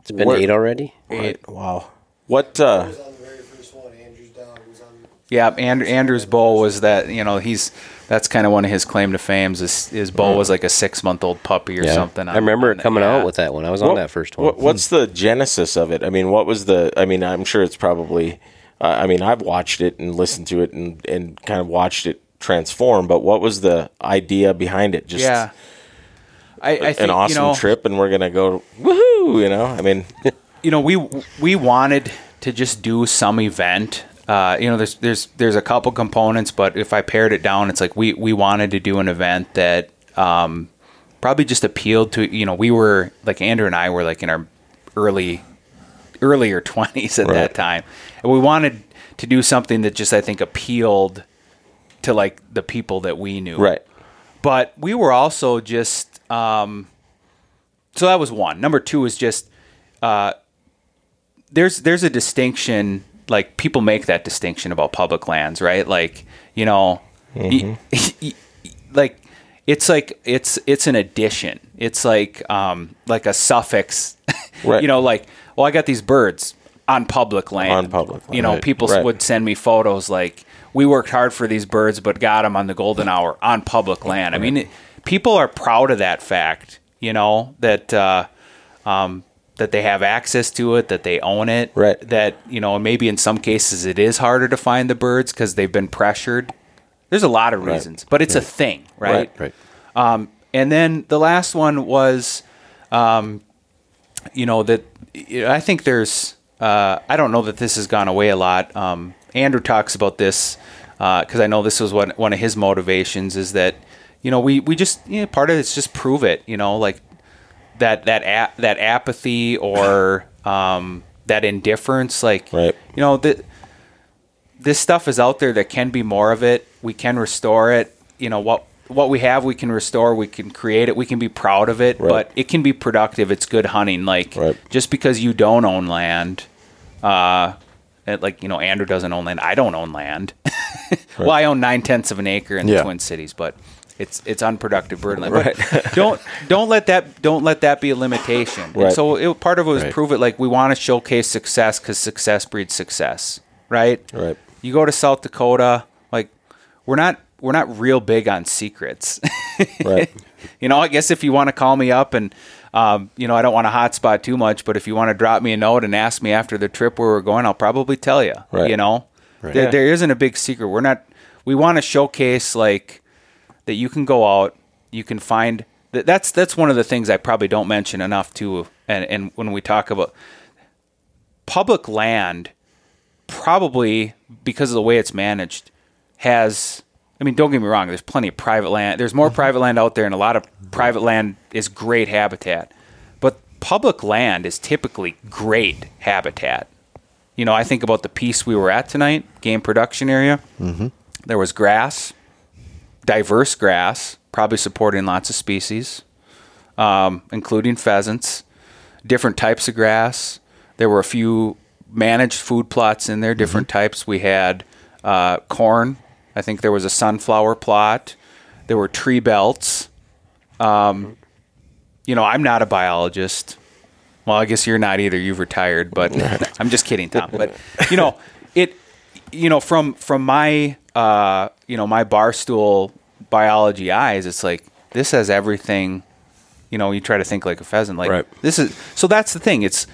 It's been Where- eight already. Eight. Wow. What? uh was on the very first one. Andrew's dog was on. Yeah, and, Andrew's bull was that you know he's that's kind of one of his claim to fame. Is his bull was like a six month old puppy or Yeah. something. I remember it coming Yeah. out with that one. I was on that first one. what- what's the genesis of it? I mean, what was the? I mean, I'm sure it's probably. Uh, I mean, I've watched it and listened to it and and kind of watched it transform. But what was the idea behind it? Just Yeah, I, I think an awesome you know, trip, and we're gonna go woohoo! You know, I mean, you know, we we wanted to just do some event. Uh, you know, there's there's there's a couple components, but if I pared it down, it's like we we wanted to do an event that um, probably just appealed to you know we were like Andrew and I were like in our early earlier twenties at Right. that time, and we wanted to do something that just I think appealed to like the people that we knew, right? but we were also just um, so that was one. Number two is just uh, there's there's a distinction like people make that distinction about public lands, right? Like you know, y- y- like it's like it's it's an addition. It's like um, like a suffix. Right. you know, like well, I got these birds on public land. On public land, You know, right, people right. would send me photos like we worked hard for these birds, but got them on the golden hour on public land. I mean, it, people are proud of that fact. You know that uh, um, that they have access to it, that they own it. Right. That you know, maybe in some cases it is harder to find the birds because they've been pressured. There's a lot of reasons, but it's a thing, right? Right. Right. And then the last one was, um, you know, that I think there's, uh, I don't know that this has gone away a lot. Um, Andrew talks about this because I know this was one, one of his motivations is that, you know, we, we just, you know, part of it's just prove it, you know, like that, that, a- that apathy or um, that indifference, like, Right. you know, that this stuff is out there that can be more of it. We can restore it. You know what what we have, we can restore. We can create it. We can be proud of it. Right. But it can be productive. It's good hunting. Like Right. just because you don't own land, uh, like you know, Andrew doesn't own land. I don't own land. well, I own nine tenths of an acre in the Yeah. Twin Cities, but it's it's unproductive birdland. But don't don't let that don't let that be a limitation. And Right. so it, part of it was Right. prove it. Like we want to showcase success because success breeds success, right? Right. You go to South Dakota, like we're not we're not real big on secrets. Right. you know, I guess if you want to call me up and um, you know, I don't want to hotspot too much, but if you want to drop me a note and ask me after the trip where we're going, I'll probably tell you. Right. You know, Right. there, Yeah. there isn't a big secret. We're not. We want to showcase like that. You can go out. You can find. That, that's that's one of the things I probably don't mention enough too. And and when we talk about public land, probably because of the way it's managed, has. I mean, don't get me wrong. There's plenty of private land. There's more private land out there, and a lot of private land is great habitat. But public land is typically great habitat. You know, I think about the piece we were at tonight, game production area. Mm-hmm. There was grass, diverse grass, probably supporting lots of species, um, including pheasants, different types of grass. There were a few managed food plots in there, different types. We had uh, corn. I think there was a sunflower plot. There were tree belts. Um, you know, I'm not a biologist. Well, I guess you're not either. You've retired, but I'm just kidding, Tom. But you know, it. You know, from from my uh, you know my barstool biology eyes, it's like this has everything. You know, you try to think like a pheasant. Like Right. this is so. That's the thing. It's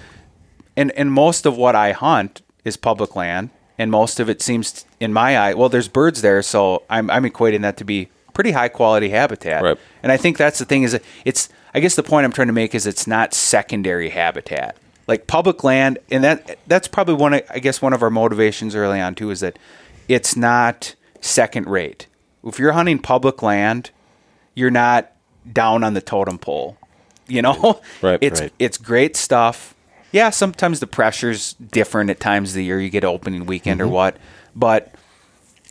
and and most of what I hunt is public land, and most of it seems in my eye. Well, there's birds there, so I'm I'm equating that to be pretty high quality habitat. Right. And I think that's the thing is it's. I guess the point I'm trying to make is it's not secondary habitat. Like public land, and that that's probably one. Of, I guess one of our motivations early on too is that it's not second rate. If you're hunting public land, you're not down on the totem pole. You know, Right, It's right. it's great stuff. Yeah, sometimes the pressure's different at times of the year. You get opening weekend or what, but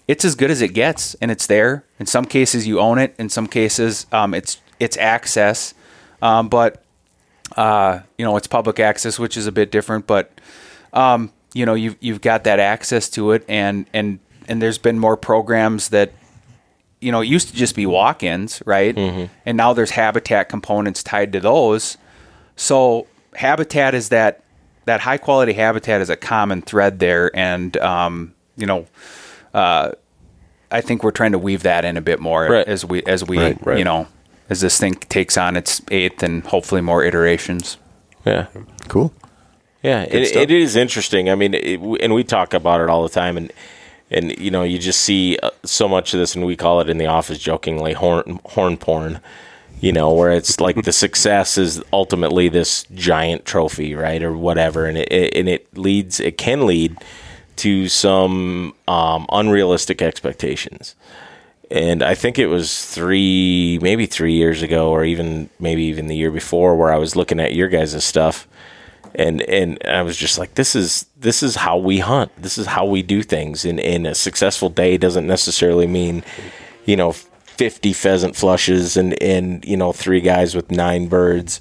it's as good as it gets, and it's there. In some cases, you own it. In some cases, um, it's it's access, um, but uh, you know it's public access, which is a bit different. But um, you know you've you've got that access to it, and and and there's been more programs that you know it used to just be walk-ins, right? And now there's habitat components tied to those. So habitat is that that high quality habitat is a common thread there, and um, you know, uh, I think we're trying to weave that in a bit more Right. as we as we Right, right. you know as this thing takes on its eighth and hopefully more iterations. Yeah. Cool. Yeah, it, it is interesting. I mean, it, and we talk about it all the time, and and you know, you just see uh, so much of this, and we call it in the office jokingly horn horn porn. You know, where it's like the success is ultimately this giant trophy, right, or whatever, and it, it and it leads, it can lead to some um, unrealistic expectations. And I think it was three, maybe three years ago, or even maybe even the year before, where I was looking at your guys' stuff, and and I was just like, this is this is how we hunt. This is how we do things. And and a successful day doesn't necessarily mean, you know, fifty pheasant flushes and and you know three guys with nine birds.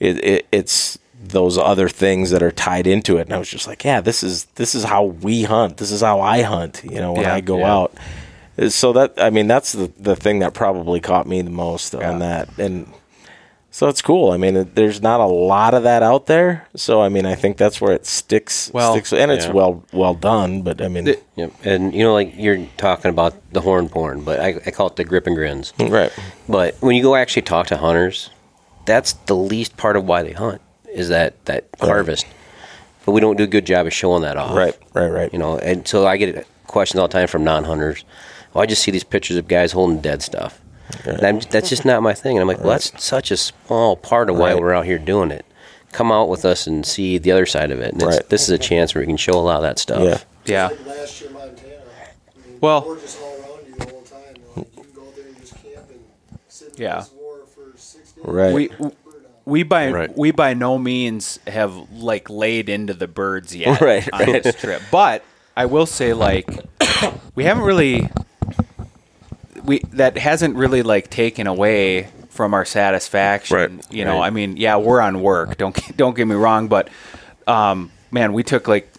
It, it it's those other things that are tied into it. And I was just like, yeah, this is this is how we hunt. This is how I hunt. You know, when Yeah, I go yeah. out. So that I mean, that's the the thing that probably caught me the most on that, and so it's cool. I mean, it- there's not a lot of that out there. So I mean, I think that's where it sticks. Well, sticks, and it's yeah. well well done. But I mean, Yep. And you know, like you're talking about the horn porn, but I, I call it the grip and grins. right, But when you go actually talk to hunters, that's the least part of why they hunt is that that harvest. But we don't do a good job of showing that off. right, right, right. You know, and so I get questions all the time from non-hunters. Well, I just see these pictures of guys holding dead stuff. And I'm, that's just not my thing. And I'm like, well, that's such a small part of why Right. we're out here doing it. Come out with us and see the other side of it. And Right. this is a chance where we can show a lot of that stuff. Yeah. Yeah. Like last year, Montana. I mean, Well- we're just all around you the whole time. You, you can go there and just camp and sit in Yeah. the for six days. Right. We we by Right. we by no means have like laid into the birds yet Right, on this trip. But I will say like we haven't really we that hasn't really like taken away from our satisfaction. Right, You know, right. I mean, yeah, we're on work. Don't don't get me wrong, but um, man, we took like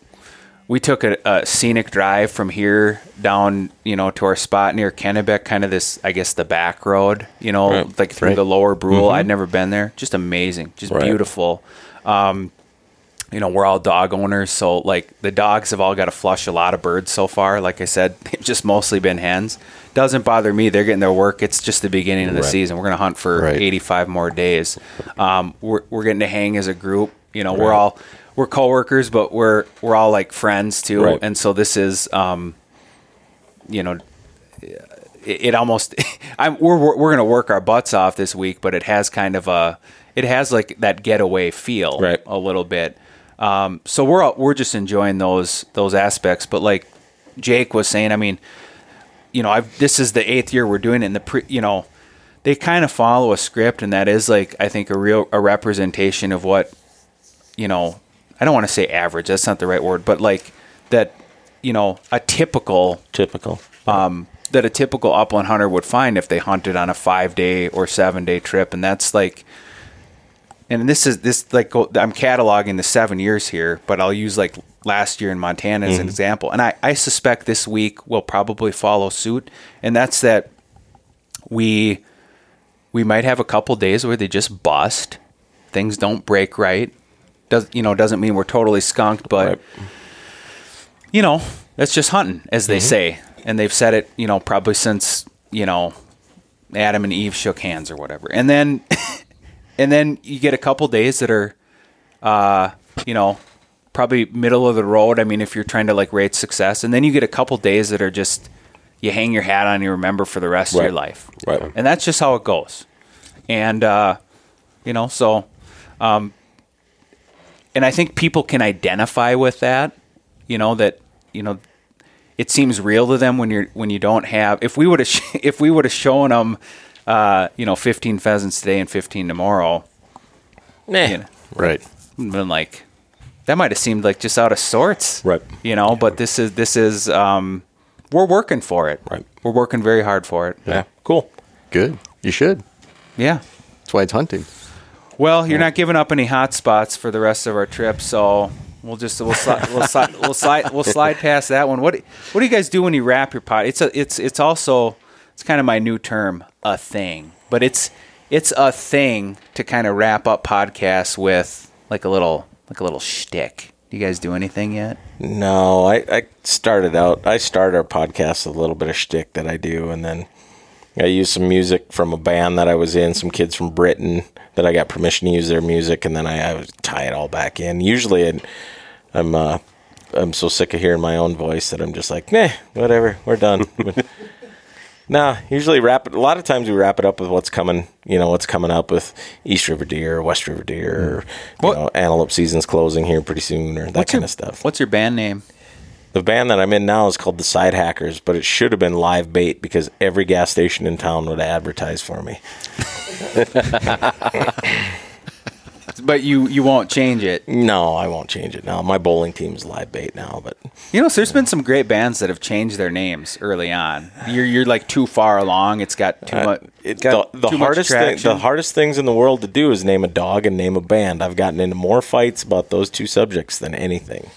we took a, a scenic drive from here down, you know, to our spot near Kennebec, kind of this, I guess, the back road, you know, Right, like through the lower Brule. I'd never been there. Just amazing, just beautiful. Um, you know, we're all dog owners, so like the dogs have all got to flush a lot of birds so far. Like I said, they've just mostly been hens. Doesn't bother me. They're getting their work. It's just the beginning of the Right. season. We're gonna hunt for Right. 85 more days. Um, we're we're getting to hang as a group. You know, we're all we're coworkers, but we're we're all like friends too. Right. And so this is, um, you know, it, it almost I'm we're we're we're gonna work our butts off this week, but it has kind of a it has like that getaway feel Right. a little bit. Um, so we're we're just enjoying those those aspects. But like Jake was saying, I mean, you know, I've this is the eighth year we're doing it. And the pre, you know, they kind of follow a script, and that is like I think a real a representation of what you know. I don't want to say average. That's not the right word, but like that. You know, a typical Typical. um, that a typical upland hunter would find if they hunted on a five day or seven day trip, and that's like, and this is this like I'm cataloging the seven years here, but I'll use like last year in Montana as an mm-hmm. example, and I I suspect this week will probably follow suit, and that's that we we might have a couple days where they just bust, things don't break right. Does you know doesn't mean we're totally skunked, but Right. you know, that's just hunting, as they mm-hmm. say. And they've said it, you know, probably since, you know, Adam and Eve shook hands or whatever. And then and then you get a couple days that are uh, you know, probably middle of the road. I mean, if you're trying to like rate success, and then you get a couple days that are just you hang your hat on, you remember for the rest of your life, Right. And that's just how it goes. And uh, you know, so, um, and I think people can identify with that. You know that you know it seems real to them when you're when you don't have. If we would have sh- if we would have shown them, uh, you know, 15 pheasants today and 15 tomorrow, Nah. you know, Right. been like that might have seemed like just out of sorts Right. you know but this is this is um we're working for it Right. we're working very hard for it Yeah. Cool. Good. You should. yeah That's why it's hunting. well you're not giving up any hot spots for the rest of our trip so we'll just we'll slide we'll slide we'll slide we'll slide past that one what do- what do you guys do when you wrap your pot it's a it's it's also it's kind of my new term a thing but it's it's a thing to kind of wrap up podcasts with like a little like a little shtick. Do you guys do anything yet? No, I, I started out. I start our podcast with a little bit of shtick that I do, and then I use some music from a band that I was in. Some kids from Britain that I got permission to use their music, and then I, I tie it all back in. Usually, i I'm uh, I'm so sick of hearing my own voice that I'm just like, nah, whatever, we're done. Nah, usually wrap it. A lot of times we wrap it up with what's coming. You know, what's coming up with East River Deer, West River Deer, or you know, antelope season's closing here pretty soon, or that kind your- of stuff. What's your band name? The band that I'm in now is called the Side Hackers, but it should have been Live Bait because every gas station in town would advertise for me. But you you won't change it. No, I won't change it now. My bowling team is Live Bait now, but You know, so there's been some great bands that have changed their names early on. You're you're like too far along. It's got too much. Uh, it, got the, the too much hardest thing, the hardest things in the world to do is name a dog and name a band. I've gotten into more fights about those two subjects than anything.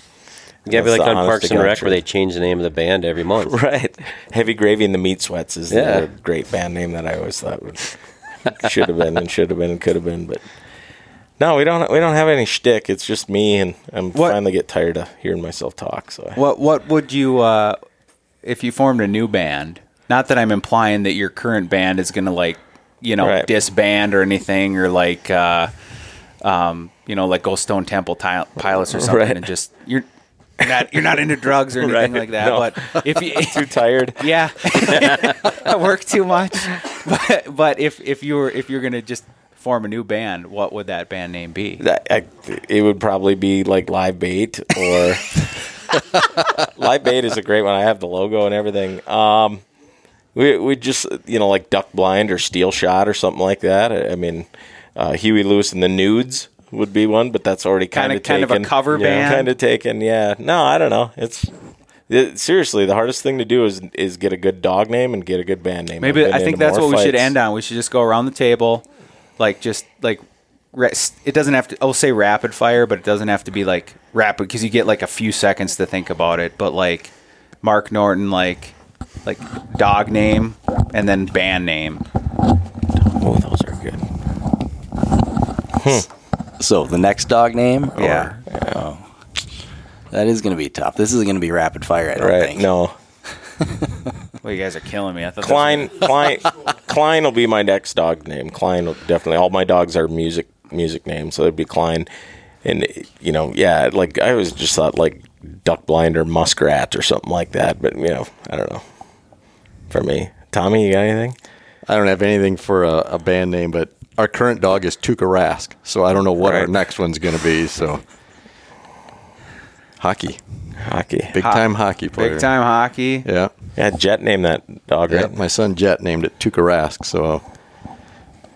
Yeah, be like the on Parks and Rec where they change the name of the band every month. Right. Heavy Gravy and the Meat Sweats is Yeah. the great band name that I always thought would should have been and should have been and could have been, but no, we don't. We don't have any shtick. It's just me, and I'm What- finally get tired of hearing myself talk. So I, What what would you uh, if you formed a new band? Not that I'm implying that your current band is going to like you know Right. disband or anything or like uh, um, you know like go Stone Temple Ti- Pilots or something Right. and just you're. You're not, you're not into drugs or anything Right. like that, No. but if you too tired. Yeah, I work too much. But but if if you were if you're gonna just form a new band, what would that band name be? That, I, it would probably be like Live Bait or Live Bait is a great one. I have the logo and everything. Um, we we just you know like Duck Blind or Steel Shot or something like that. I, I mean, uh, Huey Lewis and the Nudes would be one, but that's already kind of kind of a cover band? Kind of taken, yeah. No, I don't know. It's it, seriously the hardest thing to do is is get a good dog name and get a good band name. Maybe I think that's what we should end on. We should just go around the table, like just like rest. It doesn't have to. I'll say rapid fire, but it doesn't have to be like rapid because you get like a few seconds to think about it. But like Mark Norton, like like dog name and then band name. Oh, those are good. Hmm. So the next dog name? Or, Yeah. Oh, that is going to be tough. This is going to be rapid fire. I don't Right? think. No. Well, you guys are killing me. I thought that was- Klein, Klein, Klein will be my next dog name. Klein will definitely. All my dogs are music music names, so it'd be Klein. And you know, yeah, like I always just thought like duck blind or muskrat or something like that. But you know, I don't know. For me, Tommy, you got anything? I don't have anything for a, a band name, but our current dog is Tuukka Rask, so I don't know what our next one's going to be. So, hockey, Hockey. big Ho- time hockey player. big time hockey. Yeah, Yeah, Jet named that dog, yeah. right? My son Jet named it Tuukka Rask, so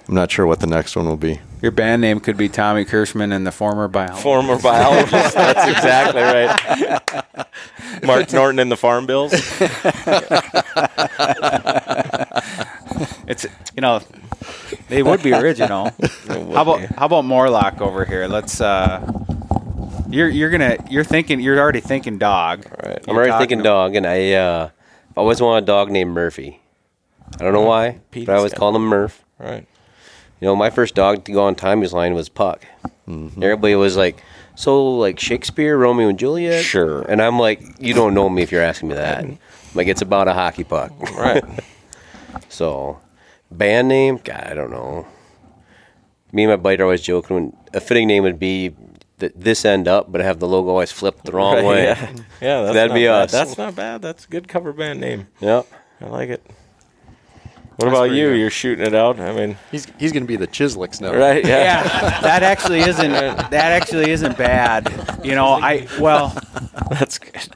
I'm not sure what the next one will be. Your band name could be Tommy Kirschenmann and the former biologist. Former biologist. That's exactly right. Mark Norton and the Farm Bills. It's you know, they would be original. how about how about Morlock over here? Let's. uh You're you're gonna you're thinking you're already thinking dog. Right. I'm You're already thinking to- dog, and I uh, always wanted a dog named Murphy. I don't know why, Pete's but I always got called him Murph. Right. You know, my first dog to go on Tommy's line was Puck. Mm-hmm. Everybody was like, "So, like Shakespeare, Romeo and Juliet?" Sure. And I'm like, "You don't know me if you're asking me that." I'm like, it's about a hockey puck. Right. So, band name? God, I don't know. Me and my bite are always joking. When a fitting name would be th- this end up, but have the logo always flipped the wrong Right, way. Yeah, yeah that's That'd be bad. us. That's not bad. That's a good cover band name. Yep. I like it. What about you? good. You're shooting it out. I mean, He's he's going to be the Chislics now. right? Yeah. Yeah, that actually isn't that actually isn't bad. You know, I well, That's good.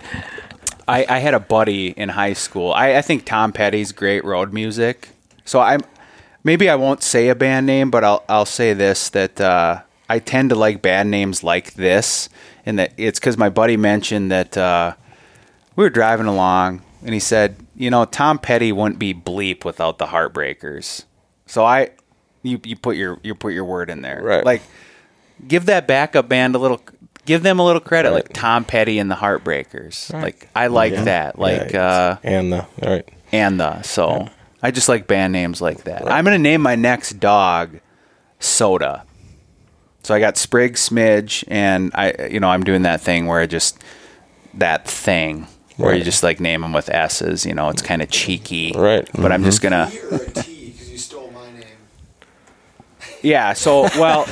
I, I had a buddy in high school. I, I think Tom Petty's great road music. So I'm maybe I won't say a band name, but I'll I'll say this that uh, I tend to like band names like this, and that it's because my buddy mentioned that uh, we were driving along, and he said, you know, Tom Petty wouldn't be bleep without the Heartbreakers. So I, you you put your you put your word in there, Right. Like, give that backup band a little. Give them a little credit, Right. like Tom Petty and the Heartbreakers. Like I like that. Like Yeah, uh, and the all right. and the so I just like band names like that. I'm gonna name my next dog Soda. So I got Sprig Smidge, and I you know I'm doing that thing where I just that thing where you just like name them with S's. You know, it's kind of cheeky, Right. But I'm just mm-hmm. gonna T or a T because you stole my name. yeah. So well.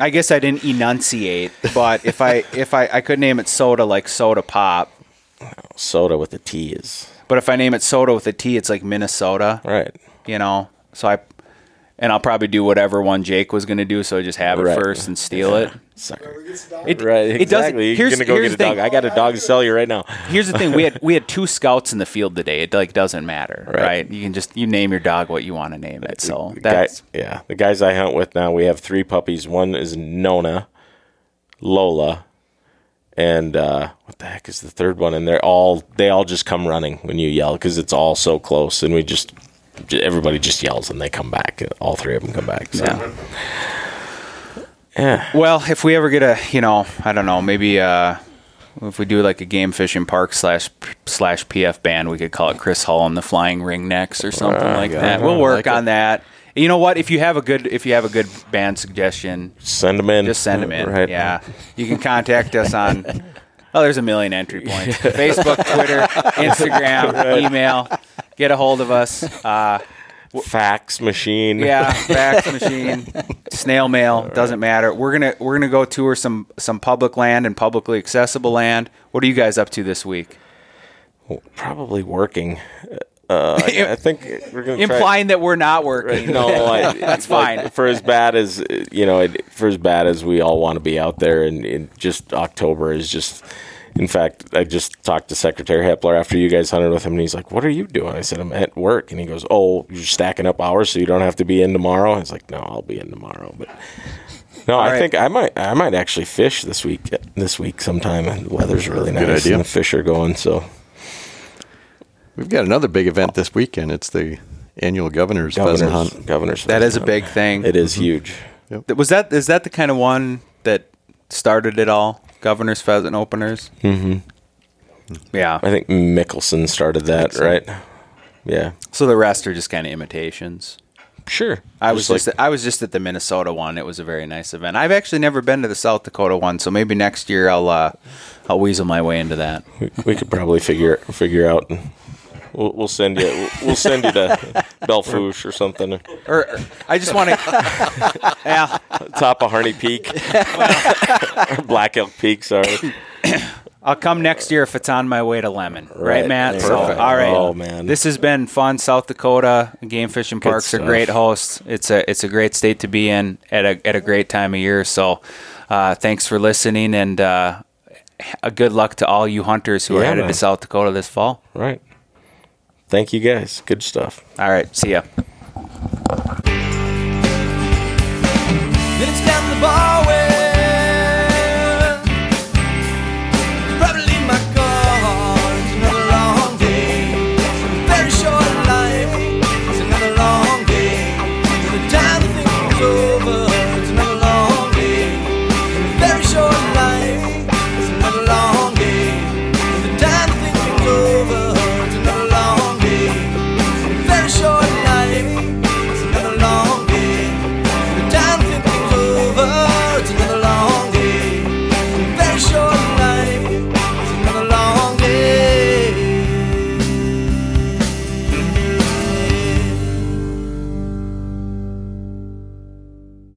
I guess I didn't enunciate, but if I if I I could name it soda like soda pop, Soda with the T is but if I name it soda with a T, it's like Minnesota. right. you know. So I, and I'll probably do whatever one Jake was going to do. So I just have it Right. first and steal it. Sucker. Whoever gets the dog. It, Right. It doesn't. Exactly. You're Here's, gonna go here's get a the dog. thing. I got a dog to sell you right now. Here's the thing. We had we had two scouts in the field today. It like doesn't matter, Right. right? You can just you name your dog what you want to name it. So The that's guy, yeah, the guys I hunt with now, we have three puppies. One is Nona, Lola, and uh, what the heck is the third one? And they're all they all just come running when you yell because it's all so close, and we just j- everybody just yells and they come back. All three of them come back. So. yeah. Yeah. Well, if we ever get a, you know, I don't know, maybe uh, if we do like a game fishing park slash slash PF band, we could call it Chris Hull and the Flying Ring Ringnecks or something like yeah. that. We'll work like on that. You know what? If you have a good if you have a good band suggestion, Send them in. just send them in. Right. Yeah, you can contact us on. Oh, there's a million entry points: Facebook, Twitter, Instagram, email. Get a hold of us. Uh, Fax machine. yeah, fax machine, snail mail, doesn't matter. We're gonna we're gonna go tour some some public land and publicly accessible land. What are you guys up to this week? Probably working. Uh, I, I think we're going Implying that we're not working. No, I, That's like, fine. For as bad as you know, for as bad as we all want to be out there, and, and just October is just. In fact, I just talked to Secretary Hepler after you guys hunted with him, and he's like, "What are you doing?" I said, "I'm at work," and he goes, "Oh, you're stacking up hours so you don't have to be in tomorrow." I was like, "No, I'll be in tomorrow." But no, I right. think I might, I might actually fish this week. This week sometime, and the weather's really nice, Good idea. and the fish are going. So We've got another big event this weekend. It's the annual Governor's, Pheasant governor's, Hunt. governor's That is a big hunt. thing. It is mm-hmm. huge. Was that is that the kind of one that started it all? Governor's pheasant openers. Mm-hmm. Yeah. I think Mickelson started that, right? Yeah, So the rest are just kind of imitations. sure. I was like, just I was just at the Minnesota one. It was a very nice event. I've actually never been to the South Dakota one, so maybe next year I'll uh, I'll weasel my way into that. we, we could probably figure figure out. We'll, we'll send you. We'll, send you to Belle Fourche or something. Or I just want to, yeah. Top of Harney Peak, or Black Elk Peak. Sorry. I'll come next year if it's on my way to Lemmon, right, Right. Matt? So, Perfect. all right. Oh, man. this has been fun. South Dakota game fishing parks are great hosts. It's a it's a great state to be in at a at a great time of year. So, uh, thanks for listening and uh, a good luck to all you hunters who are headed man. to South Dakota this fall. Right. Thank you guys. Good stuff. All right, see ya.